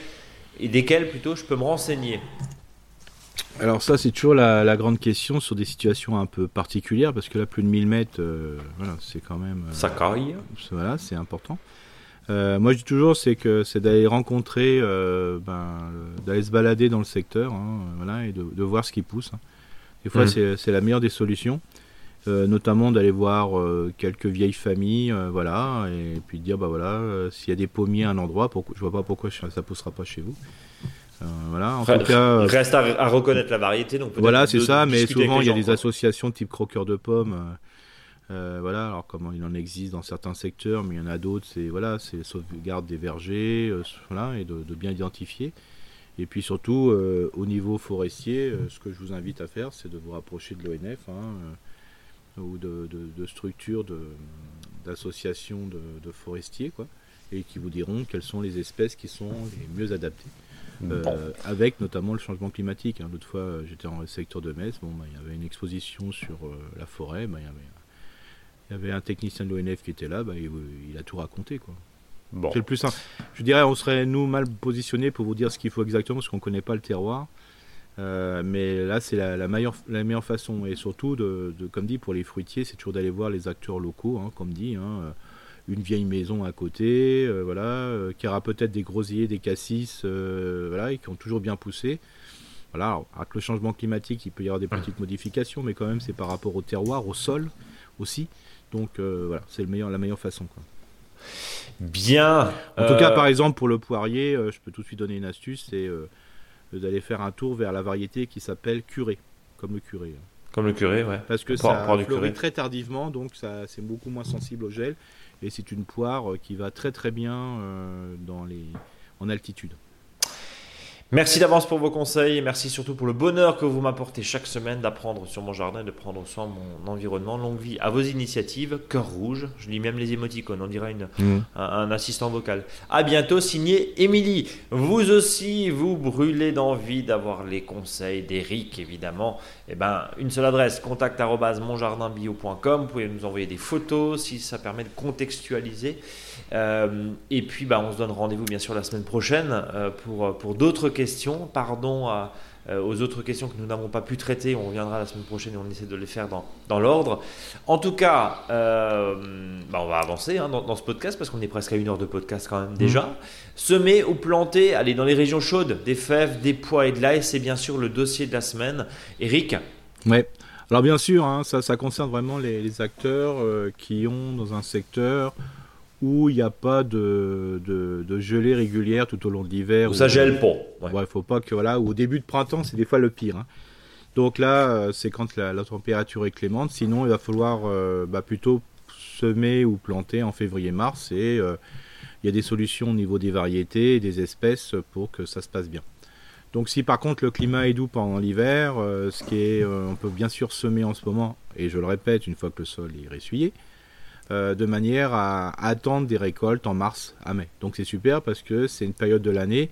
et desquelles plutôt je peux me renseigner? Alors ça c'est toujours la, grande question sur des situations un peu particulières parce que là plus de 1000 mètres, euh, voilà, c'est quand même... Euh, ça caille. Voilà, c'est important. Euh, moi je dis toujours c'est que c'est d'aller rencontrer, ben, d'aller se balader dans le secteur, hein, voilà, et de, voir ce qui pousse. Hein. Des fois, mmh. c'est la meilleure des solutions. Notamment d'aller voir quelques vieilles familles, voilà, et puis de dire bah voilà, s'il y a des pommiers à un endroit, pourquoi, je vois pas pourquoi ça poussera pas chez vous. voilà, en tout cas, reste à, reconnaître la variété. Donc voilà, c'est ça, mais souvent il y a des associations type croqueur de pommes. voilà, alors comment il en existe dans certains secteurs, mais il y en a d'autres, c'est voilà, c'est sauvegarde des vergers, voilà, et de, de, bien identifier. Et puis surtout, euh, au niveau forestier, euh, ce que je vous invite à faire, c'est de vous rapprocher de l'ONF hein, euh, ou de, structures d'associations de, forestiers, quoi, et qui vous diront quelles sont les espèces qui sont les mieux adaptées. avec notamment le changement climatique. Hein. L'autre fois, j'étais en secteur de Metz, bon, bah, il y avait une exposition sur la forêt, bah, il, y avait, il, y avait, un technicien de l'ONF qui était là, bah, il, il, a tout raconté. Quoi. C'est le plus simple. Je dirais, on serait nous mal positionnés pour vous dire ce qu'il faut exactement, parce qu'on ne connaît pas le terroir. Euh, mais là, c'est la, meilleure, la meilleure façon. Et surtout, de, comme dit, pour les fruitiers, c'est toujours d'aller voir les acteurs locaux, hein, comme dit. Hein, une vieille maison à côté, euh, voilà, euh, qui aura peut-être des grosiers, des cassis, voilà, et qui ont toujours bien poussé. Voilà, avec le changement climatique, il peut y avoir des petites modifications, mais quand même, c'est par rapport au terroir, au sol aussi. Donc voilà, c'est meilleur, la meilleure façon. Quoi. Bien. En tout cas, euh, par exemple, pour le poirier, euh, je peux tout de suite donner une astuce, c'est euh, d'aller faire un tour vers la variété qui s'appelle curé, comme le curé. Hein. Comme le curé, ouais. Parce que ça fleurit très tardivement, donc ça c'est beaucoup moins sensible au gel. Et c'est une poire qui va très très bien dans les... en altitude. Merci d'avance pour vos conseils et merci surtout pour le bonheur que vous m'apportez chaque semaine d'apprendre sur mon jardin et de prendre soin de mon environnement. Longue vie à vos initiatives. Cœur rouge, je lis même les émoticônes, on dirait une, mmh. un, assistant vocal. À bientôt, signé Émilie. Vous aussi, vous brûlez d'envie d'avoir les conseils d'Eric, évidemment. Eh ben, une seule adresse, contact.monjardinbio.com. Vous pouvez nous envoyer des photos si ça permet de contextualiser. Euh, et puis, bah, on se donne rendez-vous bien sûr la semaine prochaine euh, pour, pour d'autres questions. Pardon euh, aux autres questions que nous n'avons pas pu traiter. On reviendra la semaine prochaine et on essaie de les faire dans, dans l'ordre. En tout cas, bah, on va avancer hein, dans, ce podcast parce qu'on est presque à une heure de podcast quand même déjà. Mmh. Semer ou planter, aller dans les régions chaudes, des fèves, des pois et de l'ail, c'est bien sûr le dossier de la semaine. Eric Ouais. Alors bien sûr, hein, ça, ça concerne vraiment les, les acteurs qui ont dans un secteur où il n'y a pas de, de, gelée régulière tout au long de l'hiver. Où ça gèle pas. Ouais. faut pas que voilà. Au début de printemps, c'est des fois le pire. Hein. Donc là, euh, c'est quand la, température est clémente. Sinon, il va falloir euh, bah, plutôt semer ou planter en février-mars. Et euh, il y a des solutions au niveau des variétés et des espèces pour que ça se passe bien. Donc si par contre le climat est doux pendant l'hiver, ce qui est, on peut bien sûr semer en ce moment, et je le répète une fois que le sol est ressuyé, euh, de manière à, attendre des récoltes en mars à mai. Donc c'est super parce que c'est une période de l'année,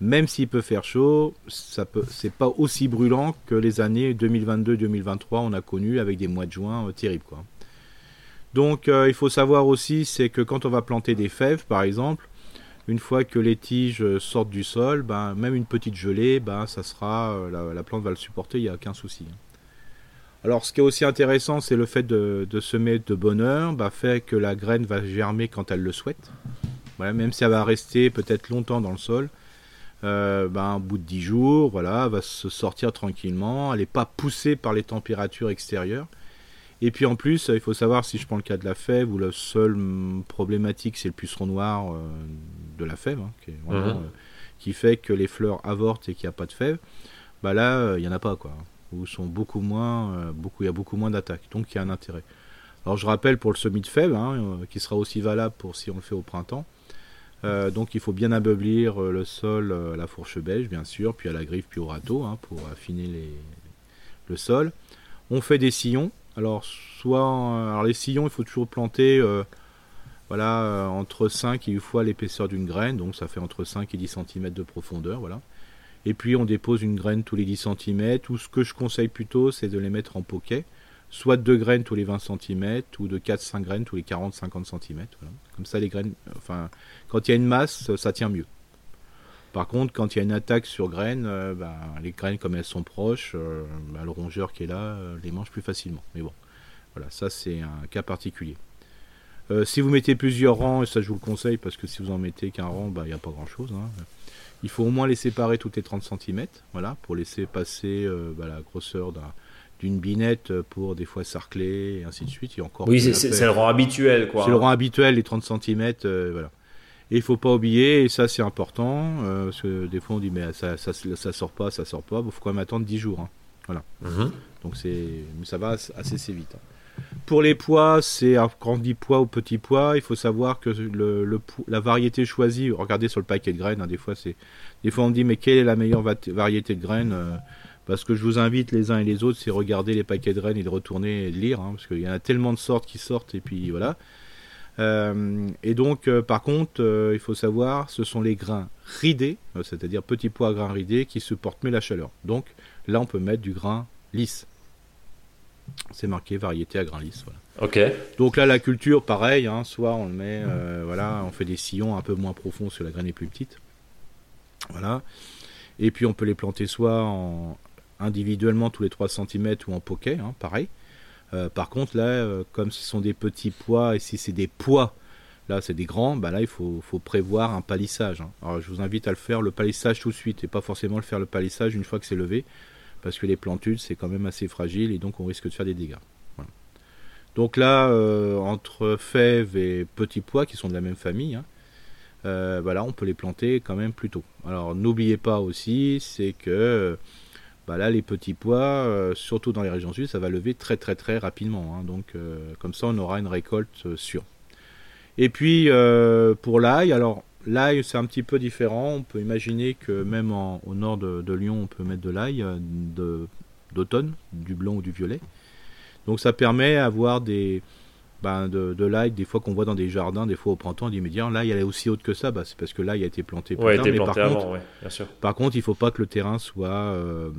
même s'il peut faire chaud, ça peut, c'est pas aussi brûlant que les années 2022-2023 on a connu avec des mois de juin euh, terribles. Donc euh, il faut savoir aussi c'est que quand on va planter des fèves par exemple, une fois que les tiges sortent du sol, ben, même une petite gelée, ben, ça sera, la, plante va le supporter, il n'y a aucun souci. Hein. Alors, ce qui est aussi intéressant, c'est le fait de, semer de bonne heure, bah, fait que la graine va germer quand elle le souhaite. même si elle va rester peut-être longtemps dans le sol, euh, bah, bout de 10 jours, voilà, elle va se sortir tranquillement. Elle n'est pas poussée par les températures extérieures. Et puis en plus, il faut savoir si je prends le cas de la fève, où la seule problématique c'est le puceron noir euh, de la fève, hein, mhm. euh, qui, fait que les fleurs avortent et qu'il n'y a pas de fève. Bah là, il n'y en a pas quoi où sont beaucoup moins, euh, beaucoup, il y a beaucoup moins d'attaques, donc il y a un intérêt. Alors je rappelle pour le semi de fèves, hein, euh, qui sera aussi valable pour si on le fait au printemps. Euh, donc il faut bien abeublir le sol à la fourche beige, bien sûr, puis à la griffe, puis au râteau, hein, pour affiner le sol. On fait des sillons. Alors soit, alors les sillons, il faut toujours planter, voilà, entre 5 et une fois l'épaisseur d'une graine, donc ça fait entre 5 et 10 cm de profondeur, voilà. Et puis on dépose une graine tous les 10 cm, ou ce que je conseille plutôt, c'est de les mettre en poquet, soit deux graines tous les 20 cm, ou de 4-5 graines tous les 40-50 cm. Comme ça, les graines, enfin, quand il y a une masse, ça tient mieux. Par contre, quand il y a une attaque sur graines, euh, ben, les graines, comme elles sont proches, euh, ben, le rongeur qui est là euh, les mange plus facilement. Mais bon, voilà, ça c'est un cas particulier. si vous mettez plusieurs rangs, et ça je vous le conseille, parce que si vous en mettez qu'un rang, ben, il n'y a pas grand chose. Hein. Il faut au moins les séparer toutes les 30 cm, voilà, pour laisser passer euh, bah, la grosseur d'une binette pour des fois sarcler et ainsi de suite. A encore oui, c'est le rang habituel. quoi. C'est le rang habituel, les 30 cm. voilà. Et il faut pas oublier, et ça c'est important, parce que des fois on dit mais ça, ça, ça sort pas, ça sort pas, il faut quand même attendre 10 jours. Hein. Voilà. Mhm. Donc c'est, ça va assez, assez vite. Hein. Pour les pois, c'est quand on dit pois ou petit pois, il faut savoir que la variété choisie, regardez sur le paquet de graines, hein, des fois c'est, des fois on dit mais quelle est la meilleure variété de graines euh, Parce que je vous invite les uns et les autres, c'est regarder les paquets de graines et de retourner et de lire, hein, parce qu'il y en a tellement de sortes qui sortent et puis voilà. Euh, et donc, euh, par contre, il faut savoir, ce sont les grains ridés, c'est-à-dire petits pois grains ridés, qui supportent mieux la chaleur. Donc, là, on peut mettre du grain lisse. C'est marqué variété à grain lisse. Ok. Donc là, la culture, pareil, hein, soit on le met, euh, voilà, on fait des sillons un peu moins profonds que la graine est plus petite. Voilà. Et puis on peut les planter soit en, individuellement tous les 3 cm ou en poquet, hein, pareil. Euh, par contre, là, euh, comme ce sont des petits pois, et si c'est des pois, là c'est des grands, bah là il faut, prévoir un palissage. Hein. Alors je vous invite à le faire le palissage tout de suite et pas forcément le faire le palissage une fois que c'est levé parce que les plantules c'est quand même assez fragile et donc on risque de faire des dégâts. Donc là, euh, entre fèves et petits pois qui sont de la même famille, hein, euh, on peut les planter quand même plus tôt. Alors n'oubliez pas aussi, c'est que bah là les petits pois, euh, surtout dans les régions sud, ça va lever très très très rapidement. Hein. donc comme ça on aura une récolte sûre. Et puis pour l'ail, alors L'ail, c'est un petit peu différent. On peut imaginer que même au nord de, Lyon, on peut mettre de l'ail euh, d'automne, du blanc ou du violet. Donc ça permet d'avoir des, ben de, l'ail, des fois qu'on voit dans des jardins, des fois au printemps, on dit mais l'ail elle est aussi haute que ça, bah, c'est parce que l'ail a été planté plus tard. mais par, contre, bien sûr. par contre, il faut pas que le terrain soit, euh,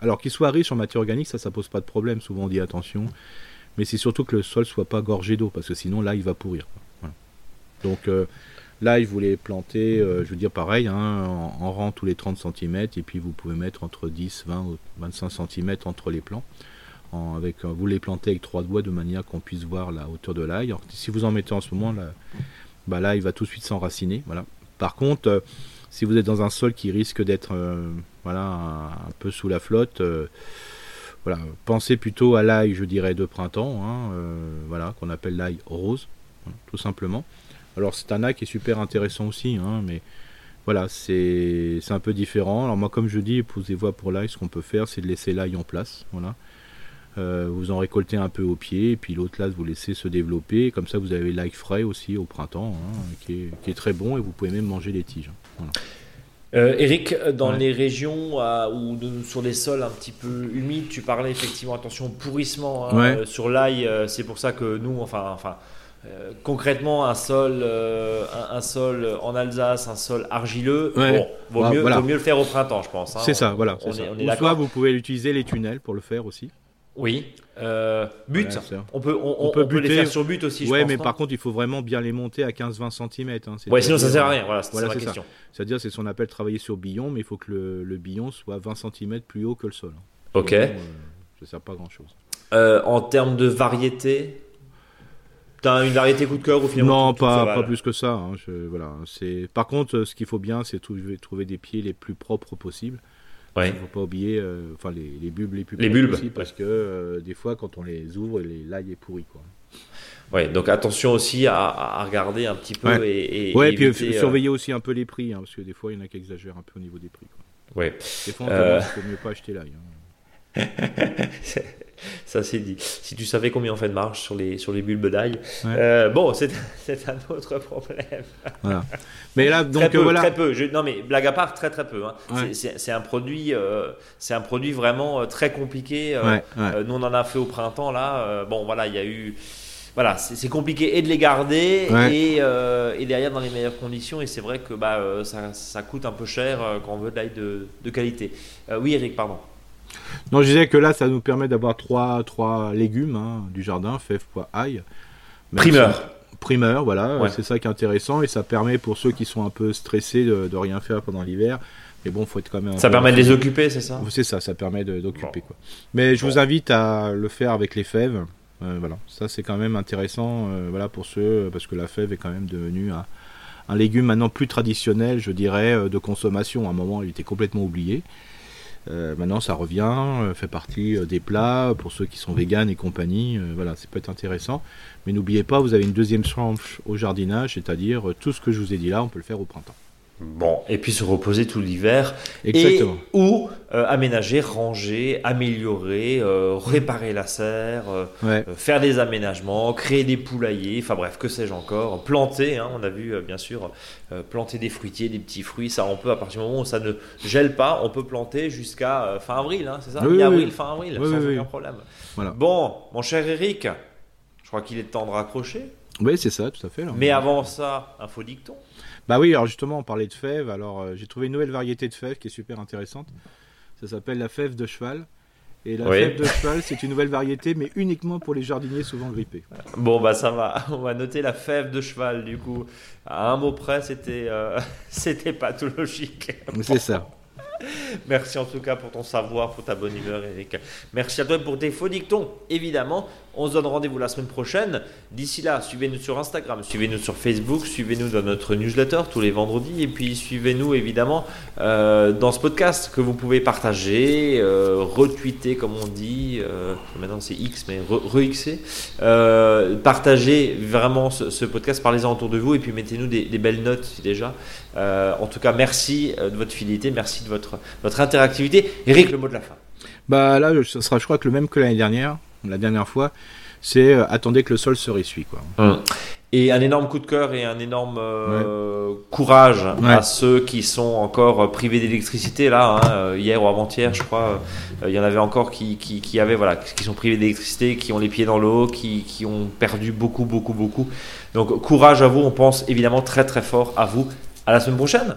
alors qu'il soit riche en matière organique, ça, ça pose pas de problème. Souvent on dit attention, mais c'est surtout que le sol soit pas gorgé d'eau, parce que sinon l'ail va pourrir. Donc euh, Là, il voulait planter, euh, je veux dire pareil, hein, en, rang tous les 30 cm, et puis vous pouvez mettre entre 10, 20 ou 25 cm entre les plants. avec, euh, vous les plantez avec trois doigts de manière qu'on puisse voir la hauteur de l'ail. Si vous en mettez en ce moment, là, bah là, il va tout de suite s'enraciner. Voilà. Par contre, euh, si vous êtes dans un sol qui risque d'être voilà, un, peu sous la flotte, voilà, pensez plutôt à l'ail, je dirais, de printemps, hein, voilà, qu'on appelle l'ail rose, tout simplement. Alors c'est un acte qui est super intéressant aussi, hein, mais voilà, c'est un peu différent. Alors moi, comme je dis, posez-vous pour l'ail, ce qu'on peut faire, c'est de laisser l'ail en place. Voilà. Euh, vous en récoltez un peu au pied, et puis l'autre là, vous laissez se développer. Comme ça, vous avez l'ail frais aussi au printemps, hein, qui, est, très bon, et vous pouvez même manger les tiges. Euh, Eric, dans les régions euh, ou sur des sols un petit peu humides, tu parlais effectivement, attention, pourrissement hein, sur l'ail. c'est pour ça que nous, enfin, enfin euh, concrètement, un sol, euh, un, sol en Alsace, un sol argileux, bon, vaut, mieux, vaut, mieux, le faire au printemps, je pense. Hein. C'est ça, voilà. On, Est, soit vous pouvez utiliser les tunnels pour le faire aussi. Oui. Euh, but, on peut, on, peut, les faire sur but aussi. Oui, mais par contre, il faut vraiment bien les monter à 15-20 cm. Hein, ouais, sinon ça sert à rien. Voilà, c'est la question. C'est-à-dire, c'est ce qu'on appelle travailler sur billon, mais il faut que le, le, billon soit 20 cm plus haut que le sol. Hein. Ok. ça ne sert pas grand-chose. en termes de variété, T'as une variété coup de cœur ou finalement Non, pas, pas plus que ça. Hein, voilà, c'est. Par contre, ce qu'il faut bien, c'est trouver, trouver des pieds les plus propres possibles. Ouais. Il ne faut pas oublier, euh, enfin les, les, bulbes les plus les bulbes, possibles, parce que euh, des fois, quand on les ouvre, l'ail est pourri, quoi. Ouais, donc attention aussi à, à regarder un petit peu ouais. et, et, ouais, et puis euh, surveiller aussi un peu les prix, hein, parce que des fois, il y en a qui exagèrent un peu au niveau des prix. Quoi. Ouais. Des fois, il faut mieux pas acheter l'ail. Hein. (laughs) ça c'est dit. Si tu savais combien on fait de marge sur les, sur les bulbes d'ail. Euh, bon, (laughs) c'est un autre problème. Voilà. Mais là, donc très peu, voilà. Très peu. Je, non, mais blague à part, très très peu. Hein. C'est un produit, euh, c'est un produit vraiment euh, très compliqué. nous, on en a fait au printemps là. bon, voilà, il y a eu. Voilà, c'est compliqué et de les garder et, et, derrière dans les meilleures conditions. Et c'est vrai que bah, ça, ça, coûte un peu cher quand on veut de l'ail de, de, qualité. oui, Eric, pardon. Non, je disais que là, ça nous permet d'avoir trois, trois légumes hein, du jardin, fèves, pois, ail. Primeur. Primeur, voilà, c'est ça qui est intéressant et ça permet pour ceux qui sont un peu stressés de, de rien faire pendant l'hiver. Mais bon, faut être quand même. Ça permet de les occuper, c'est ça? C'est ça, ça permet d'occuper quoi. Mais je vous invite à le faire avec les fèves. Euh, voilà, ça c'est quand même intéressant, euh, voilà pour ceux parce que la fève est quand même devenue un, un légume maintenant plus traditionnel, je dirais, euh, de consommation. À un moment, il était complètement oublié. Maintenant, ça revient, fait partie des plats pour ceux qui sont véganes et compagnie. voilà, ça peut être intéressant. Mais n'oubliez pas, vous avez une deuxième tranche au jardinage, c'est-à-dire tout ce que je vous ai dit là, on peut le faire au printemps. Bon, et puis se reposer tout l'hiver. Exactement. Et, ou euh, aménager, ranger, améliorer, euh, réparer la serre, euh, faire des aménagements, créer des poulaillers, enfin bref, que sais-je encore. Planter, hein, on a vu bien sûr, planter des fruitiers, des petits fruits, ça on peut à partir du moment où ça ne gèle pas, on peut planter jusqu'à fin avril, hein, c'est ça? Mi-avril, fin avril, sans aucun problème. Bon, mon cher Eric, je crois qu'il est temps de raccrocher. Oui, c'est ça, tout à fait. Mais avant ça, un faux dicton. Bah oui, alors justement, on parlait de fèves. Alors, euh, j'ai trouvé une nouvelle variété de fèves qui est super intéressante. Ça s'appelle la fève de cheval. Et la fève de cheval, c'est une nouvelle variété, mais uniquement pour les jardiniers souvent grippés. Bon, bah ça va. On va noter la fève de cheval, du coup. À un mot près, c'était euh, (laughs) c'était pathologique. C'est ça. (laughs) Merci en tout cas pour ton savoir, pour ta bonne humeur, Eric. Merci à toi pour tes faux dictons, évidemment. On se donne rendez-vous la semaine prochaine. D'ici là, suivez-nous sur Instagram, suivez-nous sur Facebook, suivez-nous dans notre newsletter tous les vendredis. Et puis suivez-nous évidemment euh, dans ce podcast que vous pouvez partager, euh, retweeter comme on dit. Euh, maintenant c'est X, mais re-Xer. partagez vraiment ce, podcast, parlez-en autour de vous et puis mettez-nous des, des belles notes déjà. en tout cas, merci de votre fidélité, merci de votre, votre interactivité. Eric, le mot de la fin. Bah là, ce sera je crois que le même que l'année dernière la dernière fois, c'est euh, attendez que le sol se ressuie. Quoi. Hum. Et un énorme coup de cœur et un énorme euh, courage à ceux qui sont encore privés d'électricité. Là, hein, euh, hier ou avant-hier, je crois, il y en avait encore qui, qui, avaient, voilà, qui sont privés d'électricité, qui ont les pieds dans l'eau, qui, qui ont perdu beaucoup, beaucoup, beaucoup. Donc courage à vous. On pense évidemment très, très fort à vous. À la semaine prochaine.